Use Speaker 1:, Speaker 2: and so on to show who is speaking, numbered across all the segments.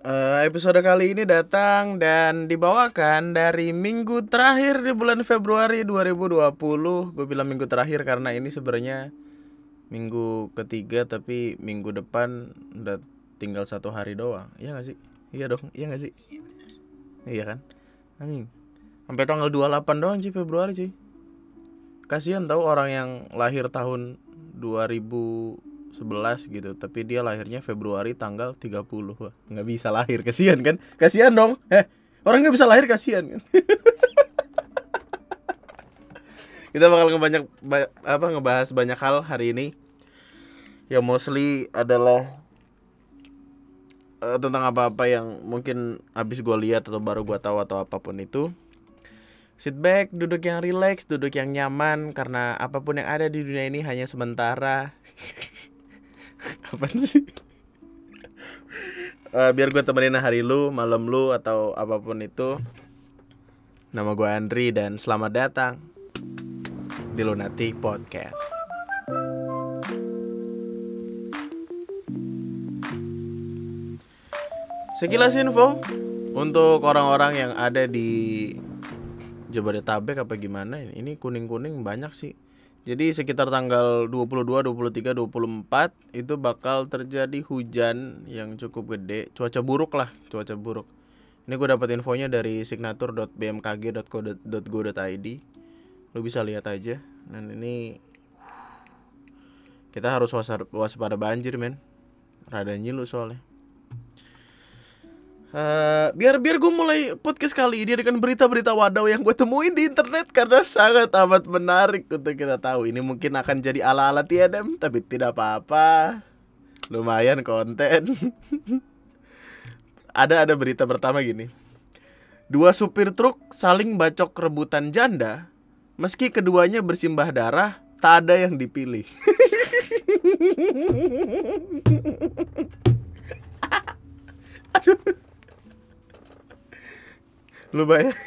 Speaker 1: Eh, episode kali ini datang dan dibawakan dari minggu terakhir di bulan Februari 2020. Gue bilang minggu terakhir karena ini sebenarnya minggu ketiga tapi minggu depan udah tinggal satu hari doang. Iya gak sih? Iya dong, iya gak sih? Iya kan? Anjing. Sampai tanggal 28 doang sih Februari cuy. Kasihan tahu orang yang lahir tahun 2011 gitu tapi dia lahirnya Februari tanggal 30 Wah, nggak bisa lahir kasihan kan? Kasihan dong eh orang nggak bisa lahir kasihan kan? Kita bakal ngebanyak ba- apa ngebahas banyak hal hari ini yang mostly adalah eh, tentang apa-apa yang mungkin habis gue lihat atau baru gue tahu atau apa pun itu. Sit back, duduk yang relax, duduk yang nyaman karena apa pun yang ada di dunia ini hanya sementara. Apaan sih? Eh, biar gue temenin hari lu, malam lu atau apa pun itu. Nama gue Andri dan selamat datang di Lunatic Podcast. Sekilas info untuk orang-orang yang ada di Jabodetabek apa gimana ini? Ini kuning-kuning banyak sih. Jadi sekitar tanggal 22, 23, 24 itu bakal terjadi hujan yang cukup gede, cuaca buruk lah, cuaca buruk. Ini gue dapat infonya dari signatur.bmkg.go.id. Lu bisa lihat aja. Dan ini kita harus waspada banjir, men. Rada nyilu soalnya. Eh, biar biar gue mulai podcast kali ini dengan berita-berita wadaw yang gue temuin di internet karena sangat amat menarik untuk kita tahu. Ini mungkin akan jadi ala-ala TNM tapi tidak apa-apa. Lumayan konten. ada ada berita pertama gini. Dua supir truk saling bacok rebutan janda meski keduanya bersimbah darah tak ada yang dipilih. Lu bayang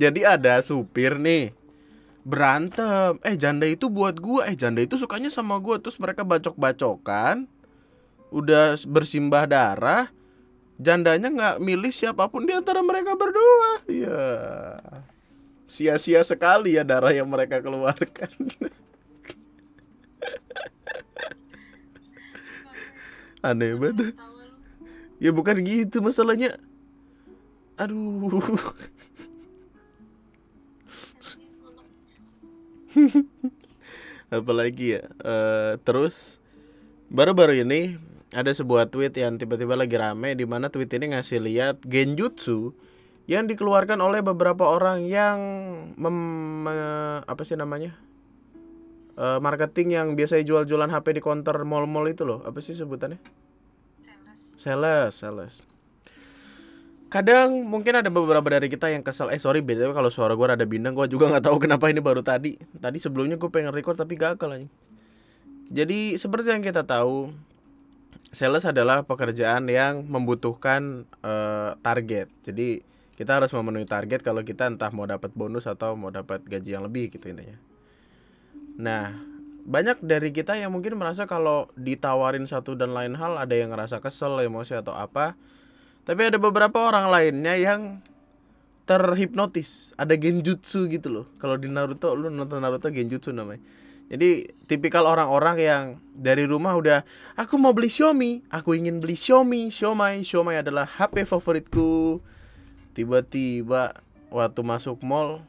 Speaker 1: Jadi ada supir nih Berantem. Eh janda itu buat gua. Eh janda itu sukanya sama gua. Terus mereka bacok-bacokan Udah bersimbah darah. Jandanya nggak milih siapa pun di antara mereka berdua. Ya Sia-sia sekali ya darah yang mereka keluarkan. Aneh banget. Ya bukan gitu masalahnya Aduh. Apalagi ya. Eh, terus baru-baru ini ada sebuah tweet yang tiba-tiba lagi rame di mana tweet ini ngasih lihat genjutsu yang dikeluarkan oleh beberapa orang yang mem, me- apa sih namanya? Eh, marketing yang biasa jual-jualan HP di counter mall-mall itu loh. Apa sih sebutannya? Sales, sales kadang mungkin ada beberapa dari kita yang kesel eh sorry btw kalau suara gue rada bindeng gue juga nggak tahu kenapa ini baru tadi. Tadi sebelumnya gue pengen record tapi gagal aja jadi seperti yang kita tahu sales adalah pekerjaan yang membutuhkan eh, target. Jadi kita harus memenuhi target kalau kita entah mau dapat bonus atau mau dapat gaji yang lebih gitu intinya. Nah banyak dari kita yang mungkin merasa kalau ditawarin satu dan lain hal ada yang ngerasa kesel emosi atau apa tapi ada beberapa orang lainnya yang terhipnotis. Ada genjutsu gitu loh. Kalau di Naruto lu nonton Naruto genjutsu namanya. Jadi tipikal orang-orang yang dari rumah udah aku mau beli Xiaomi, aku ingin beli Xiaomi, Xiaomi, Xiaomi adalah HP favoritku. Tiba-tiba waktu masuk mall,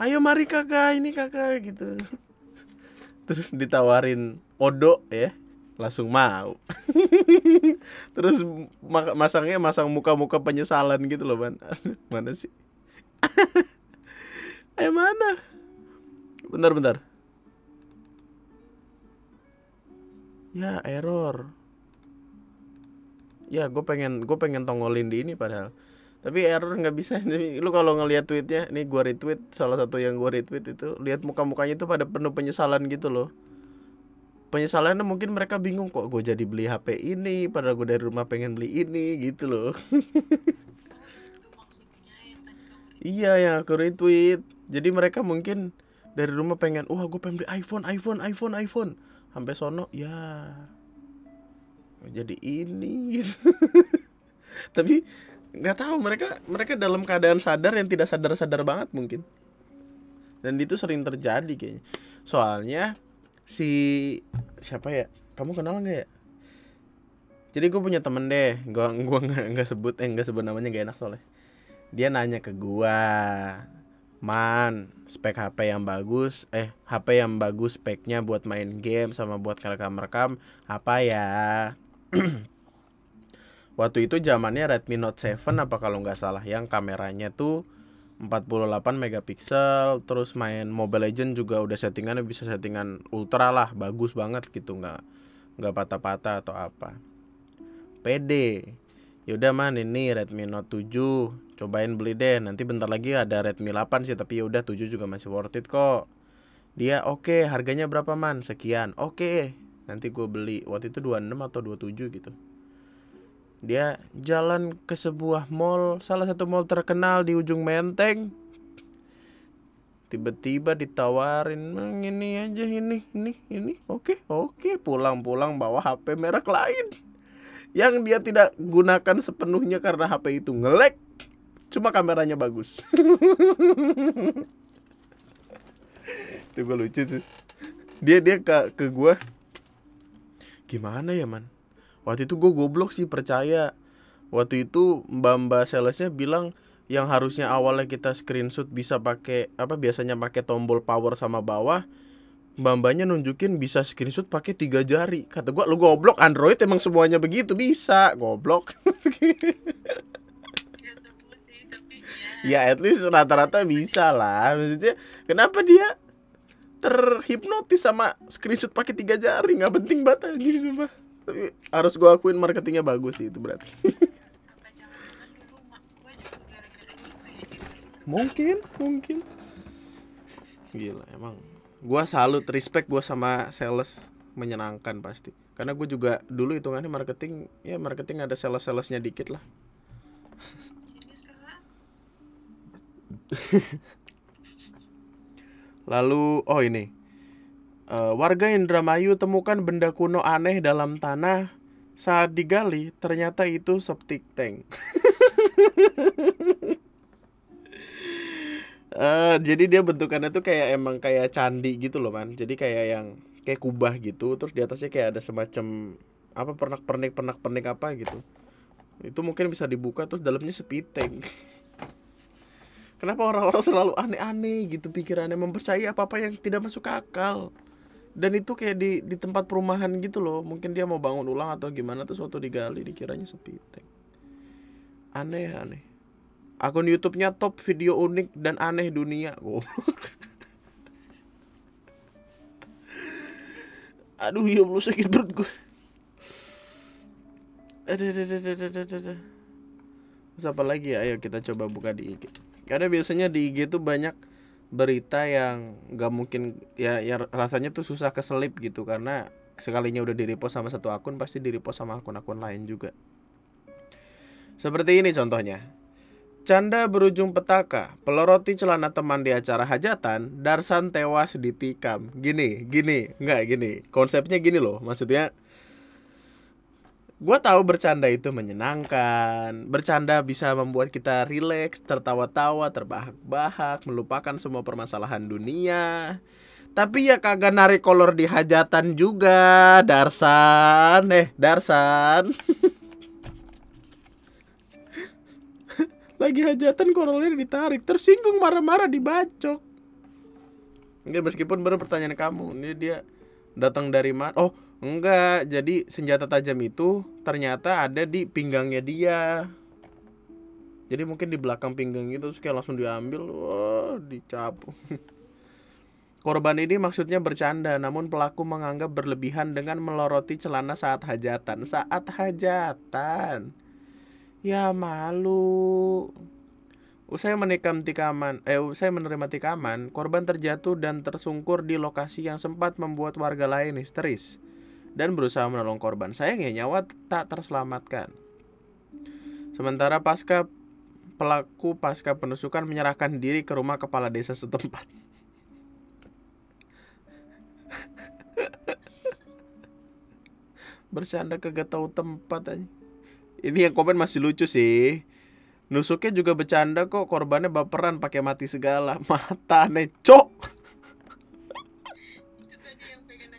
Speaker 1: ayo mari kakak, ini kakak gitu. Terus ditawarin Odo ya, langsung mau. Terus ma- masangnya masang muka-muka penyesalan gitu loh, man. mana sih? eh mana? Bentar, bentar. Ya error. Ya gue pengen gue pengen tongolin di ini padahal. Tapi error nggak bisa. Jadi lu kalau ngelihat tweetnya, nih gue retweet salah satu yang gue retweet itu, lihat muka-mukanya itu pada penuh penyesalan gitu loh penyesalannya mungkin mereka bingung kok gue jadi beli HP ini padahal gue dari rumah pengen beli ini gitu loh. Iya yang aku retweet. Jadi mereka mungkin dari rumah pengen wah gue pengen beli iPhone iPhone iPhone iPhone. Sampai sono ya jadi ini. Gitu. tapi nggak tahu mereka mereka dalam keadaan sadar yang tidak sadar sadar banget mungkin. Dan itu sering terjadi kayaknya. Soalnya si siapa ya? Kamu kenal nggak ya? Jadi gue punya temen deh. Gue gua nggak sebut eh nggak sebut namanya gak enak soalnya. Dia nanya ke gua man spek HP yang bagus eh HP yang bagus speknya buat main game sama buat rekam rekam apa ya? Waktu itu zamannya Redmi Note 7 apa kalau nggak salah yang kameranya tuh 48 megapiksel terus main Mobile Legend juga udah settingannya bisa settingan ultra lah bagus banget gitu nggak nggak patah-patah atau apa. PD yaudah man ini Redmi Note 7 cobain beli deh. Nanti bentar lagi ada Redmi 8 sih tapi yaudah 7 juga masih worth it kok. Dia oke okay, harganya berapa man? Sekian. Oke. Okay. nanti gue beli waktu itu 26 atau 27 gitu dia jalan ke sebuah mall salah satu mall terkenal di ujung menteng. Tiba-tiba ditawarin ini aja ini ini ini oke oke. Pulang-pulang bawa HP merek lain. Yang dia tidak gunakan sepenuhnya karena HP itu ngelek cuma kameranya bagus. Itu gue lucu tuh. Dia dia ke ke gue gimana ya man waktu itu gue goblok sih percaya. Waktu itu mbak mbak salesnya bilang yang harusnya awalnya kita screenshot bisa pakai apa biasanya pakai tombol power sama bawah mbak mbaknya nunjukin bisa screenshot pakai tiga jari. Kata gue lu goblok android emang semuanya begitu. Bisa goblok. Ya at least rata-rata bisa lah. Maksudnya kenapa dia terhipnotis sama screenshot pakai tiga jari? Nggak penting banget anjir sumpah tapi harus gue akuin marketingnya bagus sih itu berarti. Mungkin mungkin. Gila emang. Gue salut respect gue sama sales menyenangkan pasti. Karena gue juga dulu hitungannya marketing ya marketing ada sales salesnya dikit lah. Lalu oh ini Uh, warga Indramayu temukan benda kuno aneh dalam tanah. Saat digali, ternyata itu septic tank. uh, jadi dia bentukannya tuh kayak emang kayak candi gitu loh man. Jadi kayak yang kayak kubah gitu. Terus di atasnya kayak ada semacam apa pernak-pernik pernak-pernik apa gitu. Itu mungkin bisa dibuka terus dalamnya septic tank. Kenapa orang-orang selalu aneh-aneh gitu pikirannya mempercayai apa-apa yang tidak masuk akal? Dan itu kayak di di tempat perumahan gitu loh. Mungkin dia mau bangun ulang atau gimana tuh suatu digali dikiranya sepi aneh aneh. Akun YouTube-nya top video unik dan aneh dunia aduh ya belum sakit perut gue ada ada ada ada ada ada apa lagi ya? Ayo kita coba buka di IG karena biasanya di IG tuh banyak berita yang gak mungkin ya ya rasanya tuh susah keselip gitu karena sekalinya udah di repost sama satu akun pasti di repost sama akun-akun lain juga. Seperti ini contohnya. Canda berujung petaka, peloroti celana teman di acara hajatan, Darsan tewas ditikam. Gini, gini, enggak gini. Konsepnya gini loh, maksudnya gue tahu bercanda itu menyenangkan. Bercanda bisa membuat kita rileks tertawa-tawa terbahak-bahak melupakan semua permasalahan dunia. Tapi ya kagak narik kolor di hajatan juga Darsan. Eh Darsan. Lagi hajatan kolornya ditarik tersinggung marah-marah dibacok. Enggak meskipun baru pertanyaan kamu ini dia datang dari mana? Oh Enggak, jadi senjata tajam itu ternyata ada di pinggangnya dia. Jadi mungkin di belakang pinggang itu terus kayak langsung diambil, wah, dicapu. Korban ini maksudnya bercanda, namun pelaku menganggap berlebihan dengan meloroti celana saat hajatan. Saat hajatan. Ya malu. Usai menikam tikaman, eh usai menerima tikaman, korban terjatuh dan tersungkur di lokasi yang sempat membuat warga lain histeris dan berusaha menolong korban. Sayangnya nyawa tak terselamatkan. Sementara pasca pelaku pasca penusukan menyerahkan diri ke rumah kepala desa setempat. bercanda kagak tahu tempat aja ini yang komen masih lucu sih nusuknya juga bercanda kok korbannya baperan pakai mati segala mata necok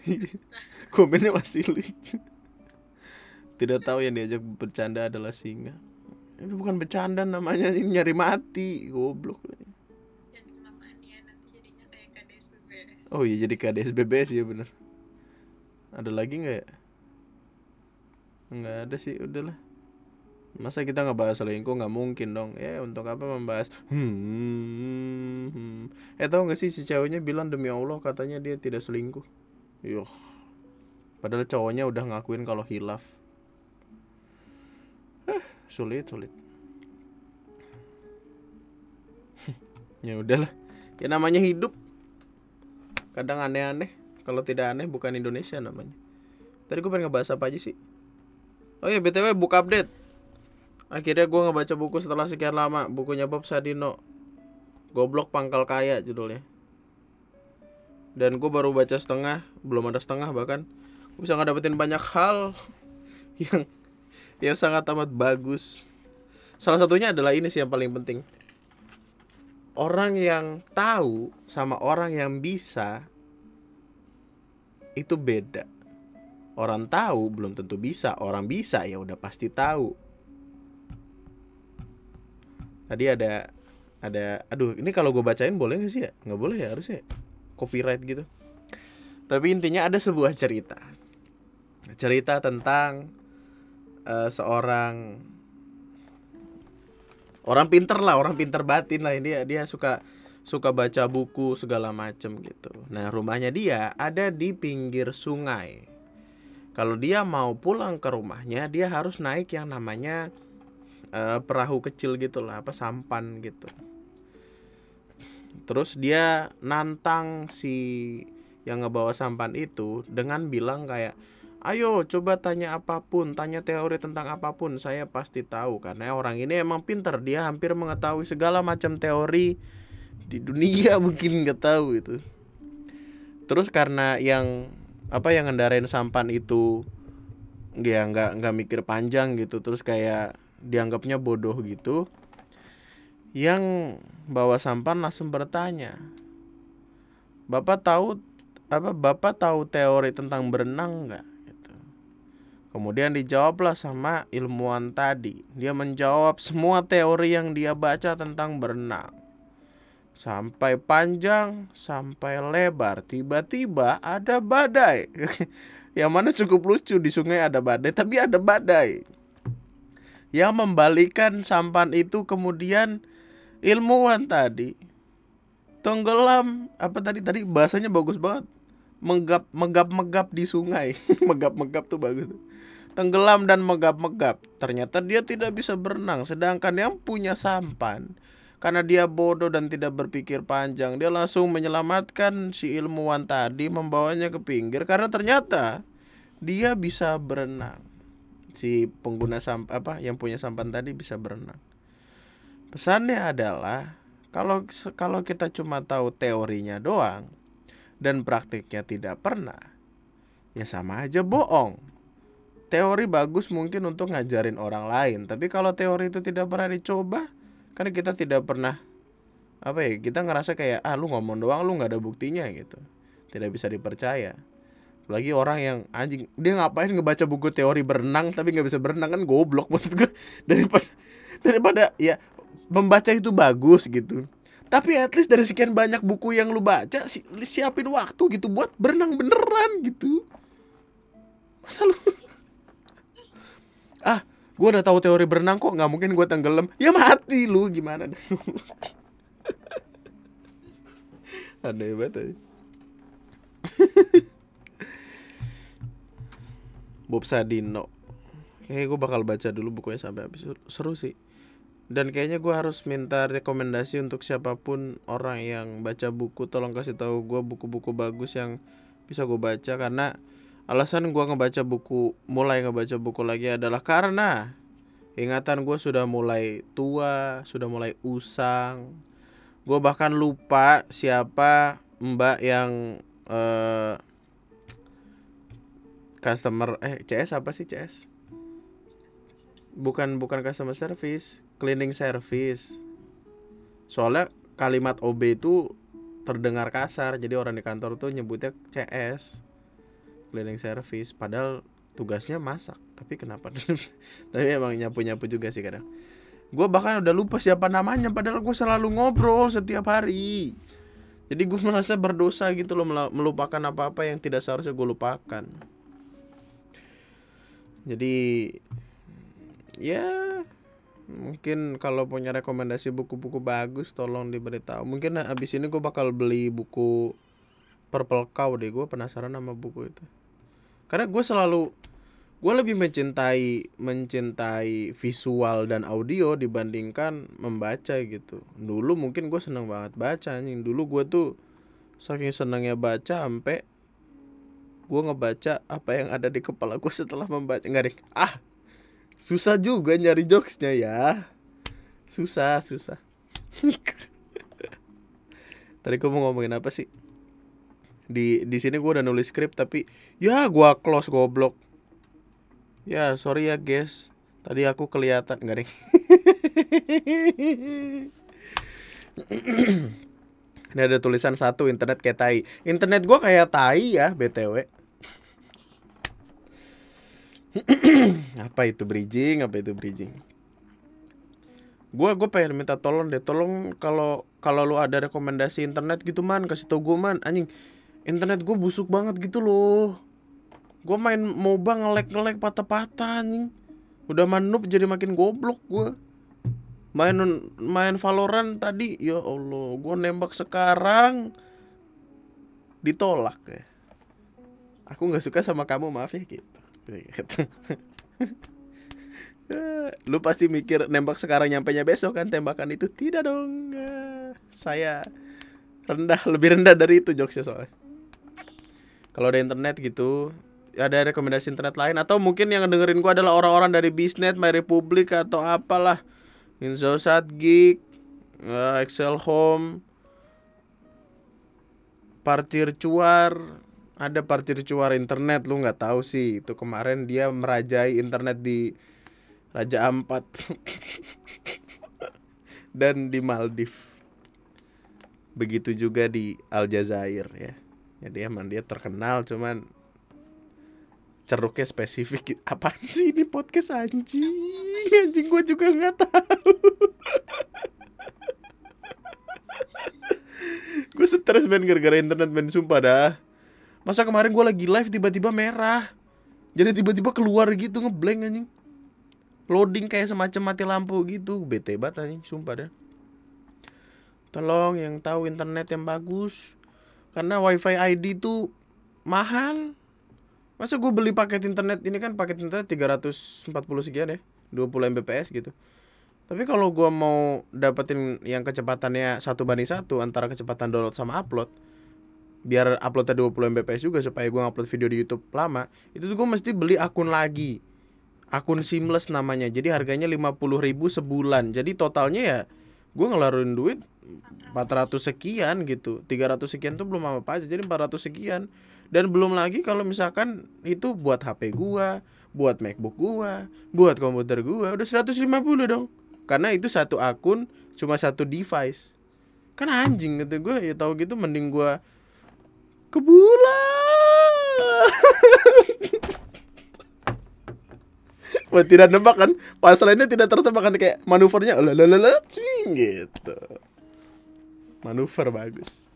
Speaker 1: komennya masih lucu. Tidak tahu yang diajak bercanda adalah singa. Itu bukan bercanda namanya ini nyari mati. Goblok. Oh iya jadi KDSBBS ya bener. Ada lagi nggak ya? Nggak ada sih udahlah. Masa kita nggak bahas selingkuh? Nggak mungkin dong. Ya untuk apa membahas? Hmm, hmm. eh tau nggak sih si ceweknya bilang demi allah katanya dia tidak selingkuh. Yuh. Padahal cowoknya udah ngakuin kalau hilaf. Eh, sulit sulit. Ya udahlah. Ya namanya hidup. Kadang aneh-aneh. Kalau tidak aneh bukan Indonesia namanya. Tadi gue pengen ngebahas apa aja sih? Oh ya btw buka update. Akhirnya gue ngebaca buku setelah sekian lama. Bukunya Bob Sadino. Goblok pangkal kaya judulnya. Dan gue baru baca setengah belum ada setengah bahkan bisa ngedapetin banyak hal yang yang sangat amat bagus. Salah satunya adalah ini sih yang paling penting. Orang yang tahu sama orang yang bisa itu beda. Orang tahu belum tentu bisa, orang bisa ya udah pasti tahu. Tadi ada ada aduh ini kalau gue bacain boleh gak sih ya? Nggak boleh ya harusnya copyright gitu. Tapi intinya ada sebuah cerita cerita tentang uh, seorang orang pinter lah orang pinter batin lah. Dia dia suka suka baca buku segala macem gitu. Nah rumahnya dia ada di pinggir sungai. Kalau dia mau pulang ke rumahnya dia harus naik yang namanya uh, perahu kecil gitu lah apa sampan gitu. Terus dia nantang si yang ngebawa sampan itu dengan bilang kayak Ayo coba tanya apa pun, tanya teori tentang apa pun, saya pasti tahu karena orang ini emang pinter, dia hampir mengetahui segala macam teori di dunia mungkin nggak tahu itu. Terus karena yang apa yang ngendarain sampan itu ya nggak nggak mikir panjang gitu, terus kayak dianggapnya bodoh gitu. Yang bawa sampan langsung bertanya, Bapak tahu apa Bapak tahu teori tentang berenang nggak? Kemudian dijawablah sama ilmuwan tadi. Dia menjawab semua teori yang dia baca tentang berenang. Sampai panjang, sampai lebar. Tiba-tiba ada badai. yang mana cukup lucu di sungai ada badai, tapi ada badai. Yang membalikan sampan itu kemudian ilmuwan tadi tenggelam apa tadi tadi bahasanya bagus banget megap megap megap di sungai megap megap tuh bagus tenggelam dan megap-megap. Ternyata dia tidak bisa berenang, sedangkan yang punya sampan karena dia bodoh dan tidak berpikir panjang, dia langsung menyelamatkan si ilmuwan tadi membawanya ke pinggir karena ternyata dia bisa berenang. Si pengguna sampan apa yang punya sampan tadi bisa berenang. Pesannya adalah kalau kalau kita cuma tahu teorinya doang dan praktiknya tidak pernah, ya sama aja bohong. Teori bagus mungkin untuk ngajarin orang lain tapi kalau teori itu tidak pernah dicoba karena kita tidak pernah apa ya kita ngerasa kayak ah lu ngomong doang lu nggak ada buktinya gitu. Tidak bisa dipercaya. Lagi orang yang anjing dia ngapain ngebaca buku teori berenang tapi nggak bisa berenang kan goblok maksud gue daripada daripada ya membaca itu bagus gitu tapi at least dari sekian banyak buku yang lu baca si, siapin waktu gitu buat berenang beneran gitu. Masa lu? Ah gue udah tahu teori berenang kok nggak mungkin gue tenggelam. Ya mati lu gimana? Ada hebat aja Bob Sadino. Kayaknya gue bakal baca dulu bukunya sampai habis. Seru sih Dan kayaknya gue harus minta rekomendasi untuk siapa pun orang yang baca buku. Tolong kasih tahu gue buku-buku bagus yang bisa gue baca Karena Alasan gue ngebaca buku, mulai ngebaca buku lagi adalah karena ingatan gue sudah mulai tua, sudah mulai usang. Gue bahkan lupa siapa mbak yang uh, customer eh CS apa sih CS bukan bukan customer service cleaning service. Soalnya kalimat OB itu terdengar kasar jadi orang di kantor tuh nyebutnya CS cleaning service. Padahal tugasnya masak tapi kenapa? Tapi emang nyapu nyapu juga sih kadang. Gue bahkan udah lupa siapa namanya padahal gue selalu ngobrol setiap hari. Jadi gue merasa berdosa gitu loh melupakan apa-apa yang tidak seharusnya gue lupakan. Jadi ya mungkin kalau punya rekomendasi buku-buku bagus tolong diberitahu. Mungkin abis ini gue bakal beli buku Purple Cow deh gue penasaran sama buku itu. Karena gue selalu gue lebih mencintai mencintai visual dan audio dibandingkan membaca gitu. Dulu mungkin gue seneng banget baca nih dulu gue tuh saking senangnya baca sampai gue ngebaca apa yang ada di kepala gue setelah membaca. Deh. Ah susah juga nyari jokesnya ya. Susah susah. Tadi gue mau ngomongin apa sih? Di di sini gue udah nulis skrip tapi ya gue close goblok. Ya sorry ya guys. Tadi aku kelihatan deh Ini ada tulisan satu internet kayak tai. Internet gua kayak tai ya BTW Apa itu bridging? Apa itu bridging? Gua gue pengen minta tolong deh Tolong kalau kalau lu ada rekomendasi internet gitu man. Kasih tau gue man. Anjing Internet gue busuk banget gitu loh. Gue main MOBA ngelek-ngelek patah-patah nih Udah manup jadi makin goblok gue Main main Valorant tadi Ya Allah Gue nembak sekarang. Ditolak ya. Aku gak suka sama kamu maaf ya gitu. Lu pasti mikir nembak sekarang nyampe nya besok kan tembakan itu Tidak dong. Saya rendah lebih rendah dari itu jokesnya soalnya. Kalau ada internet gitu ada rekomendasi internet lain atau mungkin yang dengerin gua adalah orang-orang dari Bisnet, My Republic atau apalah. Insosat Geek, uh, Excel Home, Partir Cuar, ada partir cuar internet lu nggak tahu sih. Itu kemarin dia merajai internet di Raja Ampat. Dan di Maldives begitu juga di Aljazair ya. Jadi emang dia terkenal cuman ceruknya spesifik. Apa sih ini podcast anjing? Anjing gue juga nggak tahu. Gue stres main gara-gara internet main sumpah dah masa kemarin gue lagi live tiba-tiba merah. Jadi tiba-tiba keluar gitu ngeblank anjing. Loading kayak semacam mati lampu gitu. Bete banget anjing sumpah dah tolong yang tahu internet yang bagus. Karena wifi ID tuh mahal. Masa gue beli paket internet? Ini kan paket internet 340 sekian ya. 20 Mbps gitu. Tapi kalau gue mau dapetin yang kecepatannya satu banding satu antara kecepatan download sama upload biar uploadnya 20 Mbps juga supaya gue upload video di YouTube lama itu tuh gue mesti beli akun lagi. Akun seamless namanya. Jadi harganya 50 ribu sebulan. Jadi totalnya ya gue ngelaruin duit 400 sekian gitu. 300 sekian tuh belum apa aja jadi 400 sekian. Dan belum lagi kalau misalkan itu buat HP gua, buat MacBook gua, buat komputer gua udah 150 dong. Karena itu satu akun cuma satu device. Kan anjing gitu gua ya tahu gitu mending gua ke bulan. Buat tidak nebak kan Pasal ini tidak tertebak kan Kayak manuvernya Lalalala gitu Manuver bagus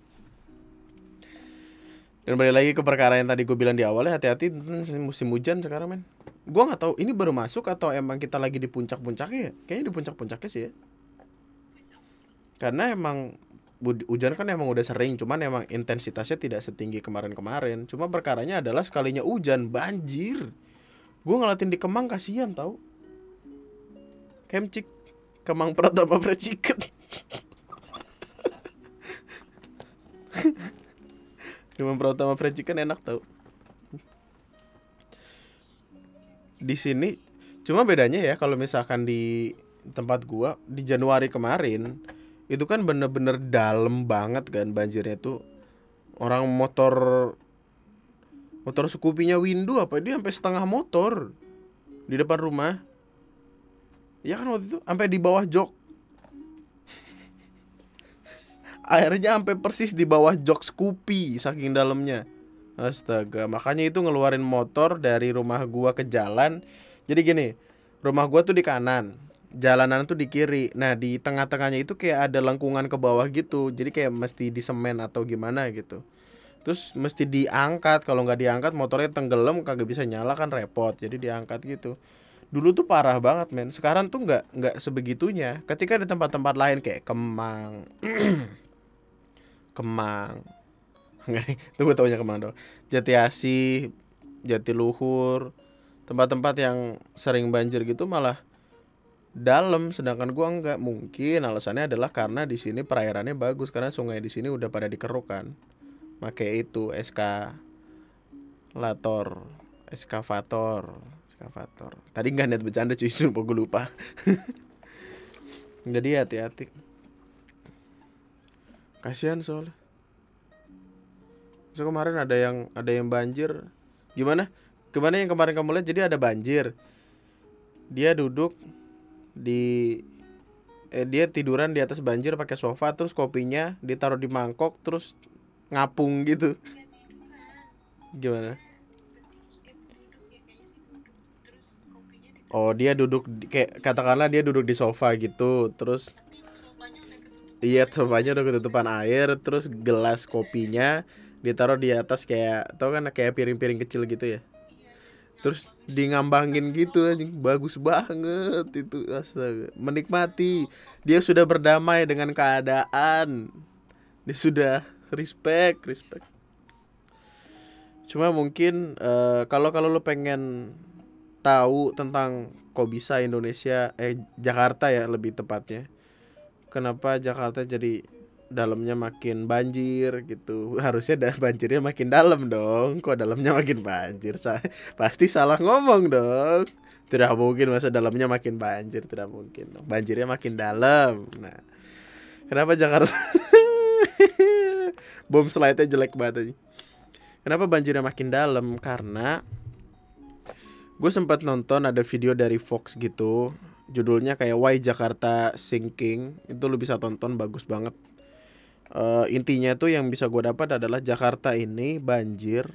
Speaker 1: dan balik lagi ke perkara yang tadi gue bilang di awal ya hati-hati musim hujan sekarang men. Gue nggak tahu ini baru masuk atau emang kita lagi di puncak-puncaknya ya? Kayaknya di puncak-puncaknya sih ya. Karena emang hujan kan emang udah sering, cuman emang intensitasnya tidak setinggi kemarin-kemarin. Cuma perkaranya adalah sekalinya hujan banjir. Gue ngelatin di Kemang kasihan tau. Kemcik Kemang Pratama Fried Chicken. Cuma Pratama Fried Chicken enak tau di sini cuma bedanya ya kalau misalkan di tempat gua di Januari kemarin itu kan bener-bener dalam banget kan banjirnya tuh. Orang motor motor Scoopy-nya Windu apa dia sampai setengah motor di depan rumah. Ya kan waktu itu? Sampai di bawah jok. Airnya sampai persis di bawah jok Scoopy saking dalamnya. Astaga makanya itu ngeluarin motor dari rumah gua ke jalan. Jadi gini rumah gua tuh di kanan jalanan tuh di kiri. Nah di tengah-tengahnya itu kayak ada lengkungan ke bawah gitu. Jadi kayak mesti di semen atau gimana gitu. Terus mesti diangkat. Kalau nggak diangkat motornya tenggelam kagak bisa nyala kan repot. Jadi diangkat gitu. Dulu tuh parah banget men. Sekarang tuh nggak nggak sebegitunya. Ketika di tempat-tempat lain kayak Kemang Kemang. Nih tunggu taunya Kemang dong Jatiasi Jatiluhur. Tempat-tempat yang sering banjir gitu malah dalam sedangkan gua nggak mungkin. Alasannya adalah karena di sini perairannya bagus karena sungai di sini udah pada dikeruk kan. Pakai itu eskalator eskavator eskavator. Tadi nggak niat bercanda cuy sumpah gue lupa. Jadi hati-hati. Kasihan soalnya. So kemarin ada yang ada yang banjir. Gimana? Gimana yang kemarin kamu lihat? Jadi ada banjir. Dia duduk di eh, dia tiduran di atas banjir pakai sofa terus kopinya ditaruh di mangkok terus ngapung gitu. Gimana? Oh dia duduk di, kayak katakanlah dia duduk di sofa gitu terus iya sofanya udah ketutupan air terus gelas kopinya ditaruh di atas kayak tau kan kayak piring-piring kecil gitu ya terus di ngambangin gitu anjing. Bagus banget itu astaga. Menikmati. Dia sudah berdamai dengan keadaan. Dia sudah respect respect. Cuma mungkin uh, kalau kalau lo pengen tahu tentang kok bisa Indonesia eh Jakarta ya lebih tepatnya. Kenapa Jakarta jadi dalamnya makin banjir gitu harusnya dah banjirnya makin dalam dong kok dalamnya makin banjir Sa pasti salah ngomong dong tidak mungkin masa dalamnya makin banjir tidak mungkin dong banjirnya makin dalam nah kenapa Jakarta bom slide-nya jelek banget aja. Kenapa banjirnya makin dalam? Karena gue sempat nonton ada video dari Fox gitu, judulnya kayak Why Jakarta Sinking. Itu lo bisa tonton bagus banget. Uh, intinya tuh yang bisa gue dapat adalah Jakarta ini banjir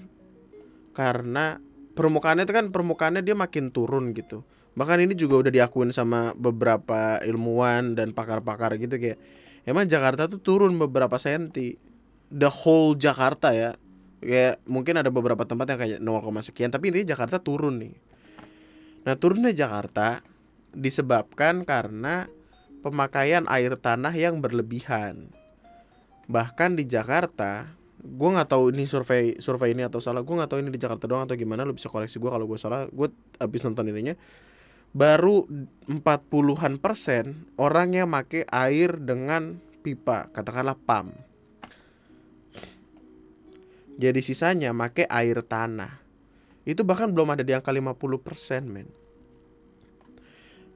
Speaker 1: karena permukaannya itu kan permukaannya dia makin turun gitu. Bahkan ini juga udah diakuin sama beberapa ilmuwan dan pakar-pakar gitu kayak emang Jakarta tuh turun beberapa senti. The whole Jakarta ya. Kayak mungkin ada beberapa tempat yang kayak 0, sekian tapi intinya Jakarta turun nih. Nah turunnya Jakarta disebabkan karena pemakaian air tanah yang berlebihan bahkan di Jakarta gue nggak tahu ini survei survei ini atau salah gue nggak tahu ini di Jakarta doang atau gimana lo bisa koreksi gue kalau gue salah gue habis nonton ininya baru 40-an persen orang yang make air dengan pipa katakanlah pam jadi sisanya make air tanah. Itu bahkan belum ada di angka 50% men.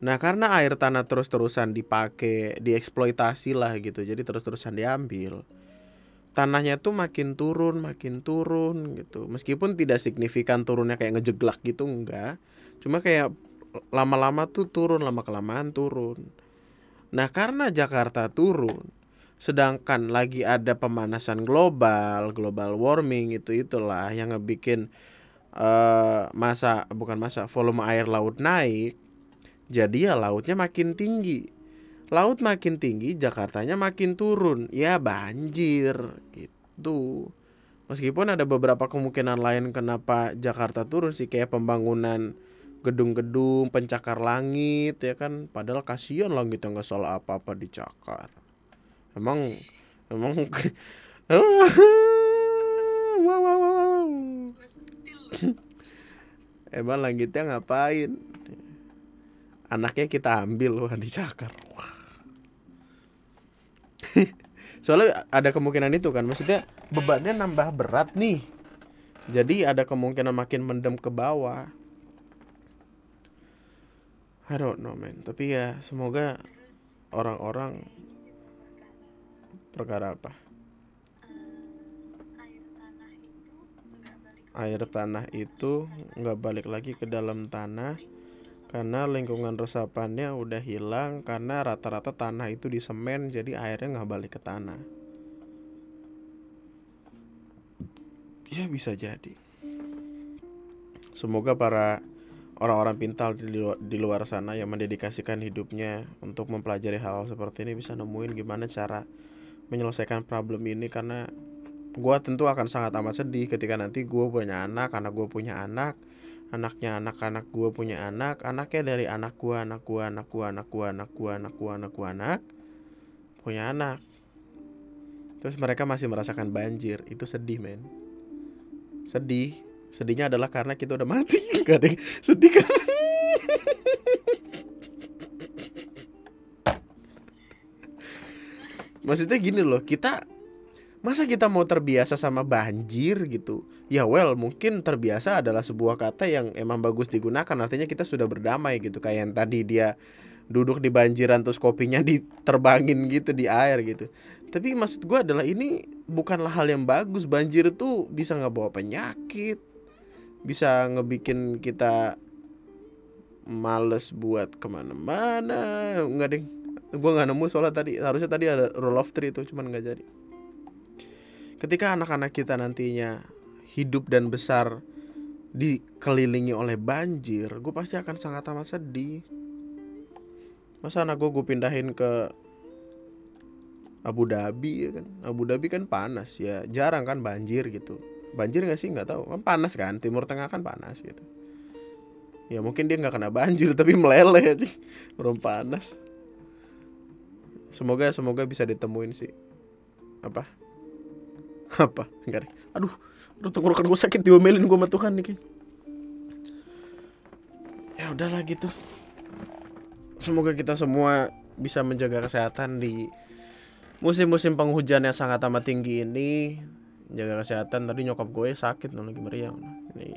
Speaker 1: Nah karena air tanah terus-terusan dipakai, dieksploitasi lah gitu Jadi terus-terusan diambil Tanahnya tuh makin turun, makin turun gitu Meskipun tidak signifikan turunnya kayak ngejeglak gitu enggak Cuma kayak lama-lama tuh turun, lama-kelamaan turun Nah karena Jakarta turun sedangkan lagi ada pemanasan global, global warming itu itulah yang ngebikin uh, masa bukan masa volume air laut naik. Jadi ya lautnya makin tinggi. Laut makin tinggi, Jakartanya makin turun. Ya banjir gitu. Meskipun ada beberapa kemungkinan lain kenapa Jakarta turun sih kayak pembangunan gedung-gedung pencakar langit ya kan padahal kasihan langit yang nggak salah apa-apa dicakar emang emang wow, wow, wow. emang langitnya ngapain anaknya kita ambil wah dicakar. Soalnya ada kemungkinan itu kan maksudnya bebannya nambah berat nih. Jadi ada kemungkinan makin mendem ke bawah. I don't know man. Tapi ya semoga orang-orang Perkara apa? air tanah itu nggak balik lagi ke dalam tanah karena lingkungan resapannya udah hilang karena rata-rata tanah itu di semen jadi airnya nggak balik ke tanah. Ya bisa jadi. Semoga para orang-orang pintar di luar, di luar sana yang mendedikasikan hidupnya untuk mempelajari hal, hal seperti ini bisa nemuin gimana cara menyelesaikan problem ini karena gue tentu akan sangat amat sedih ketika nanti gue punya anak anak gue punya anak anaknya anak-anak gue punya anak anaknya dari anak gue anak gue anak gue anak gue anak gue anak gue anak gue anak punya anak. Terus mereka masih merasakan banjir. Itu sedih men. Sedih. Sedihnya adalah karena kita udah mati. Gak ada sedih kan? Maksudnya gini loh kita masa kita mau terbiasa sama banjir gitu? Ya well mungkin terbiasa adalah sebuah kata yang emang bagus digunakan. Artinya kita sudah berdamai gitu. Kayak yang tadi dia duduk di banjiran terus kopinya diterbangin gitu di air gitu. Tapi maksud gue adalah ini bukanlah hal yang bagus. Banjir itu bisa nggak bawa penyakit. Bisa ngebikin kita males buat ke mana-mana. Nggak deh gue nggak nemu soalnya tadi. Harusnya tadi ada rule of three itu cuman nggak jadi ketika anak-anak kita nantinya hidup dan besar dikelilingi oleh banjir, gue pasti akan sangat amat sedih. Masa anak gue gue pindahin ke Abu Dhabi ya kan? Abu Dhabi kan panas ya, jarang kan banjir gitu. Banjir gak sih nggak tahu, kan panas kan, Timur Tengah kan panas gitu. Ya mungkin dia nggak kena banjir tapi meleleh aja, belum panas. Semoga semoga bisa ditemuin sih apa apa? Enggak deh aduh aduh tenggorokan gue sakit diomelin gue sama Tuhan nih ya udahlah gitu. Semoga kita semua bisa menjaga kesehatan di musim-musim penghujan yang sangat amat tinggi ini. Jaga kesehatan. Tadi nyokap gue sakit nih lagi meriang. Ini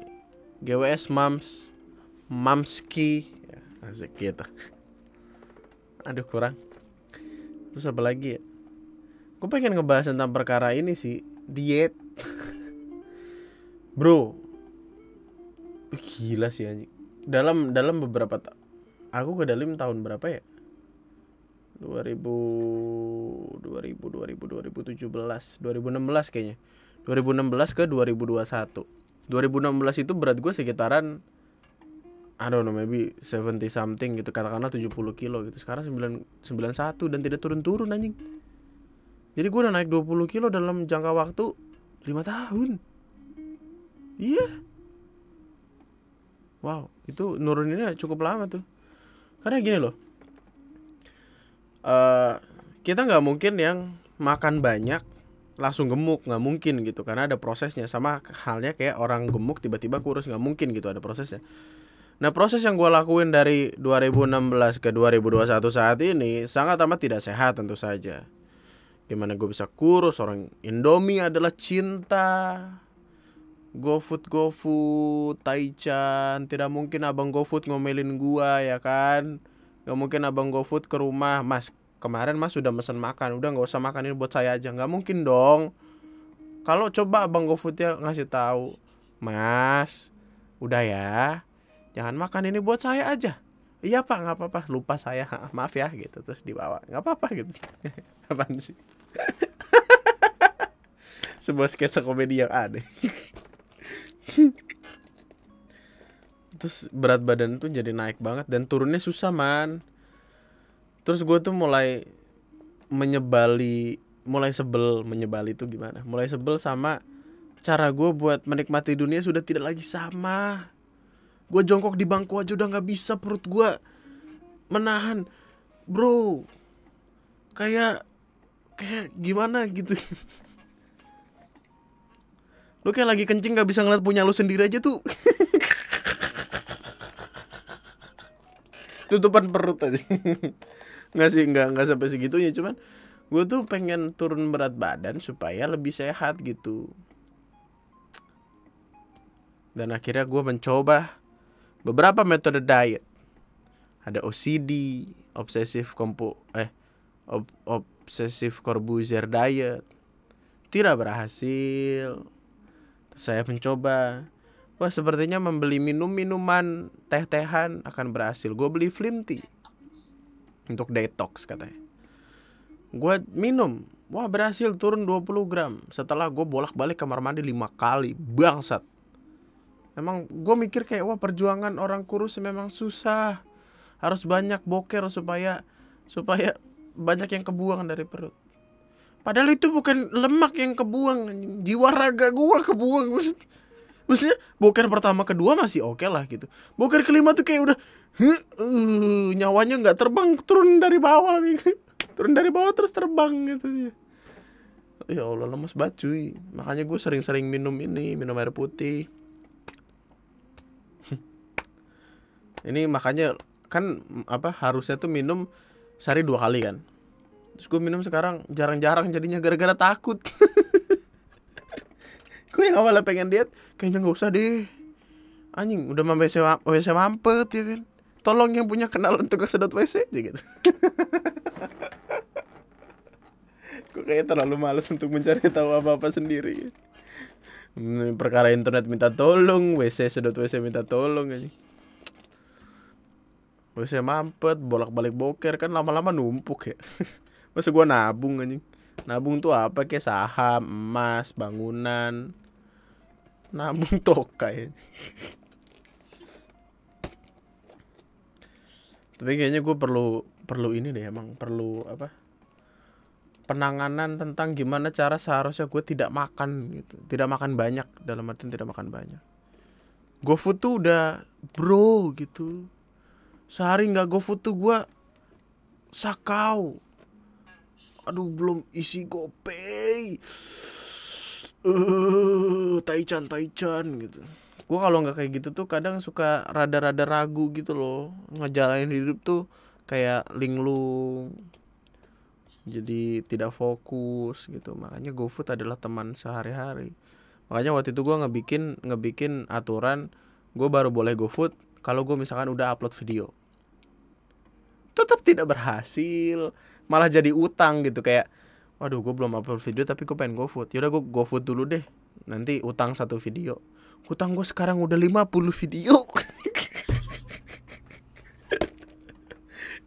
Speaker 1: GWS Mams Mamski. Ya, asik gitu. Aduh kurang. Terus apa lagi ya? Gue pengen ngebahas tentang perkara ini sih diet. Bro. Gila sih anjing. Dalam dalam beberapa ta aku ke dalam tahun berapa ya? 2000 2000 2000 2017 2016 kayaknya. 2016 ke 2021 2016 itu berat gue sekitaran I don't know maybe 70 something gitu. Katakanlah 70 kilo gitu. Sekarang 9, 91 dan tidak turun-turun anjing jadi gue udah naik 20 kilo dalam jangka waktu 5 tahun. Iya. Wow, itu nuruninnya cukup lama tuh. Karena gini loh. Uh, kita nggak mungkin yang makan banyak langsung gemuk nggak mungkin gitu karena ada prosesnya sama halnya kayak orang gemuk tiba-tiba kurus nggak mungkin gitu ada prosesnya Nah proses yang gue lakuin dari 2016 ke 2021 saat ini sangat amat tidak sehat tentu saja Gimana gue bisa kurus? Orang Indomie adalah cinta. GoFood GoFood. Taichan Tidak mungkin abang GoFood ngomelin gua ya kan? Gak mungkin abang GoFood ke rumah. Mas kemarin mas sudah mesen makan. Udah gak usah makan ini buat saya aja. Gak mungkin dong. Kalau coba abang GoFood ya ngasih tahu Mas Udah ya. Jangan makan ini buat saya aja. Iya pak. Nggak apa-apa. Lupa saya. Maaf ya. Gitu terus dibawa. Nggak apa-apa gitu. Apaan sih sebuah sketsa komedi yang aneh. Terus berat badan tuh jadi naik banget dan turunnya susah man. Terus gue tuh mulai menyebali mulai sebel menyebali itu gimana? Mulai sebel sama cara gue buat menikmati dunia sudah tidak lagi sama. Gue jongkok di bangku aja udah nggak bisa perut gue menahan. Bro kayak kayak gimana gitu. Lu kayak lagi kencing nggak bisa ngeliat punya lu sendiri aja tuh. Tutupan perut aja. Nggak sih nggak nggak sampai segitunya. Cuman gue tuh pengen turun berat badan supaya lebih sehat gitu. Dan akhirnya gue mencoba beberapa metode diet. Ada OCD, obsesif kompo eh ob, obsesif corbusier diet. Tidak berhasil. Saya mencoba. Wah sepertinya membeli minum-minuman teh-tehan akan berhasil. Gue beli Slim tea untuk detox katanya. Gue minum, wah berhasil turun 20 gram. Setelah gue bolak-balik kamar mandi lima kali, bangsat. Emang gue mikir kayak wah perjuangan orang kurus memang susah. Harus banyak boker supaya supaya banyak yang kebuang dari perut. Padahal itu bukan lemak yang kebuang, jiwa raga gue kebuang maksud maksudnya boker pertama kedua masih oke okay lah gitu boker kelima tuh kayak udah uh, nyawanya nggak terbang turun dari bawah gitu. turun dari bawah terus terbang gitu ya Allah lemas bacuy makanya gue sering-sering minum ini minum air putih ini makanya kan apa harusnya tuh minum sehari dua kali kan. Terus gue minum sekarang jarang-jarang jadinya gara-gara takut. Gue yang awalnya pengen diet kayaknya nggak usah deh. Anjing udah mau WC, WC mampet ya kan? Tolong yang punya kenalan tukang sedot WC aja gitu. Gue kayak terlalu males untuk mencari tahu apa-apa sendiri. Hmm, perkara internet minta tolong WC sedot WC minta tolong aja WC mampet bolak-balik boker kan lama-lama numpuk ya. Masa gue nabung anjing? Nabung tuh apa kayak saham emas bangunan. Nabung tokai tapi kayaknya gue perlu perlu ini deh emang perlu apa? Penanganan tentang gimana cara seharusnya gue tidak makan gitu. Tidak makan banyak dalam artian tidak makan banyak. GoFood tuh udah bro gitu sehari nggak GoFood tuh gue sakau. Aduh belum isi GoPay. Uh, taichan taichan gitu. Gue kalau nggak kayak gitu tuh kadang suka rada-rada ragu gitu loh. Ngejalanin hidup tuh kayak linglung. Jadi tidak fokus gitu. Makanya GoFood adalah teman sehari-hari. Makanya waktu itu gue ngebikin ngebikin aturan gue baru boleh GoFood kalau gue misalkan udah upload video tetap tidak berhasil malah jadi utang gitu kayak waduh gue belum upload video tapi gue pengen GoFood. Yaudah gue GoFood dulu deh nanti utang satu video. Utang gue sekarang udah 50 video.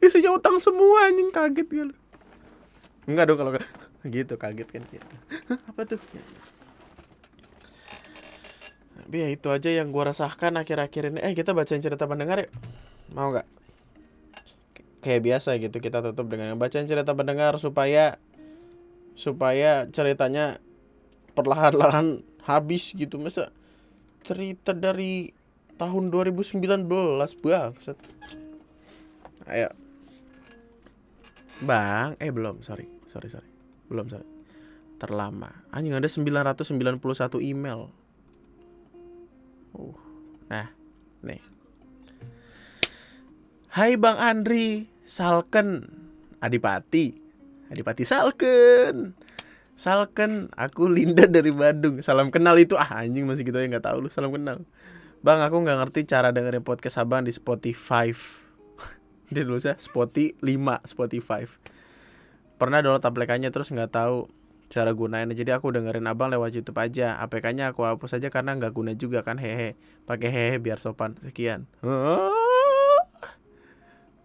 Speaker 1: Isinya utang semua anjing kaget gue enggak dong kalau gitu kaget kan gitu apa tuh? Tapi ya itu aja yang gue rasakan akhir-akhir ini. Eh kita bacain cerita pendengar ya mau nggak kayak biasa gitu kita tutup dengan bacain cerita pendengar supaya supaya ceritanya perlahan-lahan habis gitu. Masa cerita dari tahun 2019 set ayo. Bang eh belum. Sorry sorry sorry. Belum sorry. Terlama. Anjing ada 991 email. Uh nah nih. Hai Bang Andri Salken. Adipati. Adipati Salken. Salken aku Linda dari Bandung. Salam kenal itu. Ah anjing masih gitu ya nggak tahu lu. Salam kenal. Bang aku nggak ngerti cara dengerin podcast abang di Spotify. Dia dulu sih Spotify 5 Spotify. Pernah download aplikasinya terus nggak tahu cara gunainnya. Jadi aku dengerin abang lewat YouTube aja. APK-nya aku hapus aja karena nggak guna juga kan hehe. Pakai hehe biar sopan. Sekian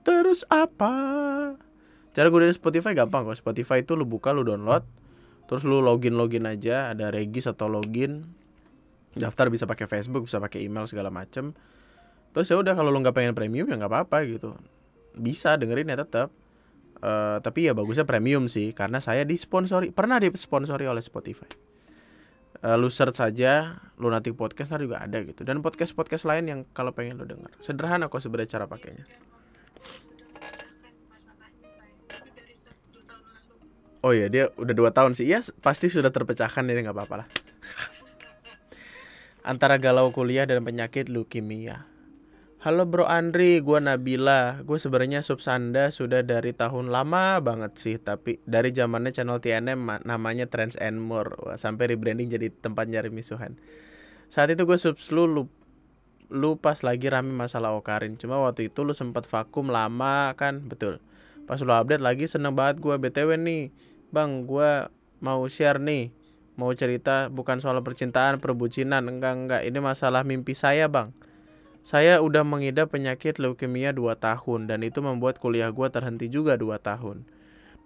Speaker 1: terus apa Cara gue dari Spotify gampang kok. Spotify itu lu buka, lu download, terus lu login login aja, ada regis atau login. Daftar bisa pakai Facebook, bisa pakai email segala macem. Terus ya udah kalau lu nggak pengen premium ya nggak apa-apa gitu. Bisa dengerin ya tetap. Uh, tapi ya bagusnya premium sih karena saya disponsori pernah disponsori oleh Spotify. Uh, lu search saja Lunatic Podcast ntar juga ada gitu dan podcast podcast lain yang kalau pengen lu denger sederhana kok sebenarnya cara pakainya. Oh iya dia udah dua tahun sih. Ya pasti sudah terpecahkan ini nggak apa-apa lah. Antara galau kuliah dan penyakit leukemia. Halo Bro Andri, gue Nabila. Gue sebenarnya subsanda sudah dari tahun lama banget sih, tapi dari zamannya channel TNM namanya Trends and More, Wah, sampai rebranding jadi tempat nyari misuhan. Saat itu gue subs lu, lu pas lagi rame masalah Okarin. Cuma waktu itu lu sempat vakum lama kan, betul. Pas lu update lagi seneng banget gue BTW nih. Bang, gue mau share nih mau cerita bukan soal percintaan perbucinan enggak enggak. Ini masalah mimpi saya bang. Saya udah mengidap penyakit leukemia 2 tahun dan itu membuat kuliah gue terhenti juga 2 tahun.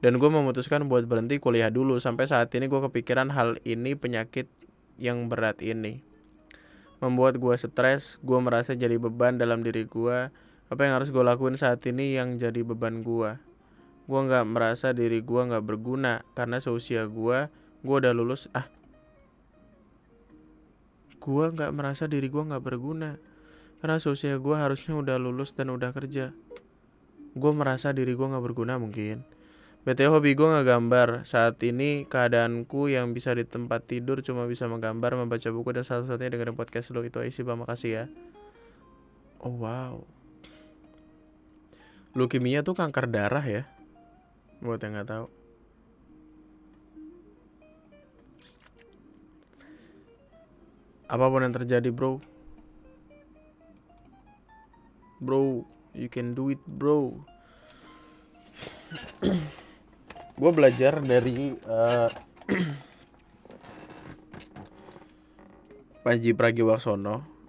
Speaker 1: Dan gue memutuskan buat berhenti kuliah dulu. Sampai saat ini gue kepikiran hal ini penyakit yang berat ini. Membuat gue stres gue merasa jadi beban dalam diri gue apa yang harus gue lakuin saat ini yang jadi beban gue gue nggak merasa diri gue nggak berguna karena seusia gue gue udah lulus ah. Gue nggak merasa diri gue nggak berguna karena seusia gue harusnya udah lulus dan udah kerja. Gue merasa diri gue nggak berguna mungkin. BTW hobi gue nggak gambar. Saat ini keadaanku yang bisa di tempat tidur Cuma bisa menggambar, membaca buku Dan satu-satunya dengerin podcast lo Itu isi Pak makasih ya. Oh wow. Leukemia tuh kanker darah ya Buat yang nggak tahu. Apa pun yang terjadi bro. Bro you can do it bro. Gue belajar dari uh, Panji Pragiwaksono.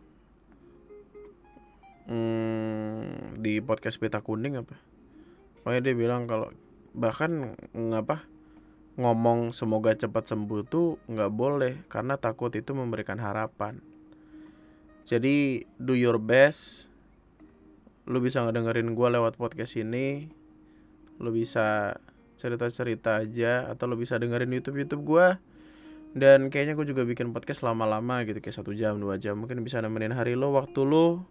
Speaker 1: Hmm, di podcast Peta Kuning apa? Pokoknya dia bilang kalau bahkan ngapa ngomong semoga cepat sembuh tuh nggak boleh karena takut itu memberikan harapan. Jadi do your best. Lu bisa ngedengerin gue lewat podcast ini. Lu bisa cerita-cerita aja atau lu bisa dengerin YouTube YouTube gue. Dan kayaknya gue juga bikin podcast lama-lama gitu kayak satu jam dua jam mungkin bisa nemenin hari lo waktu lo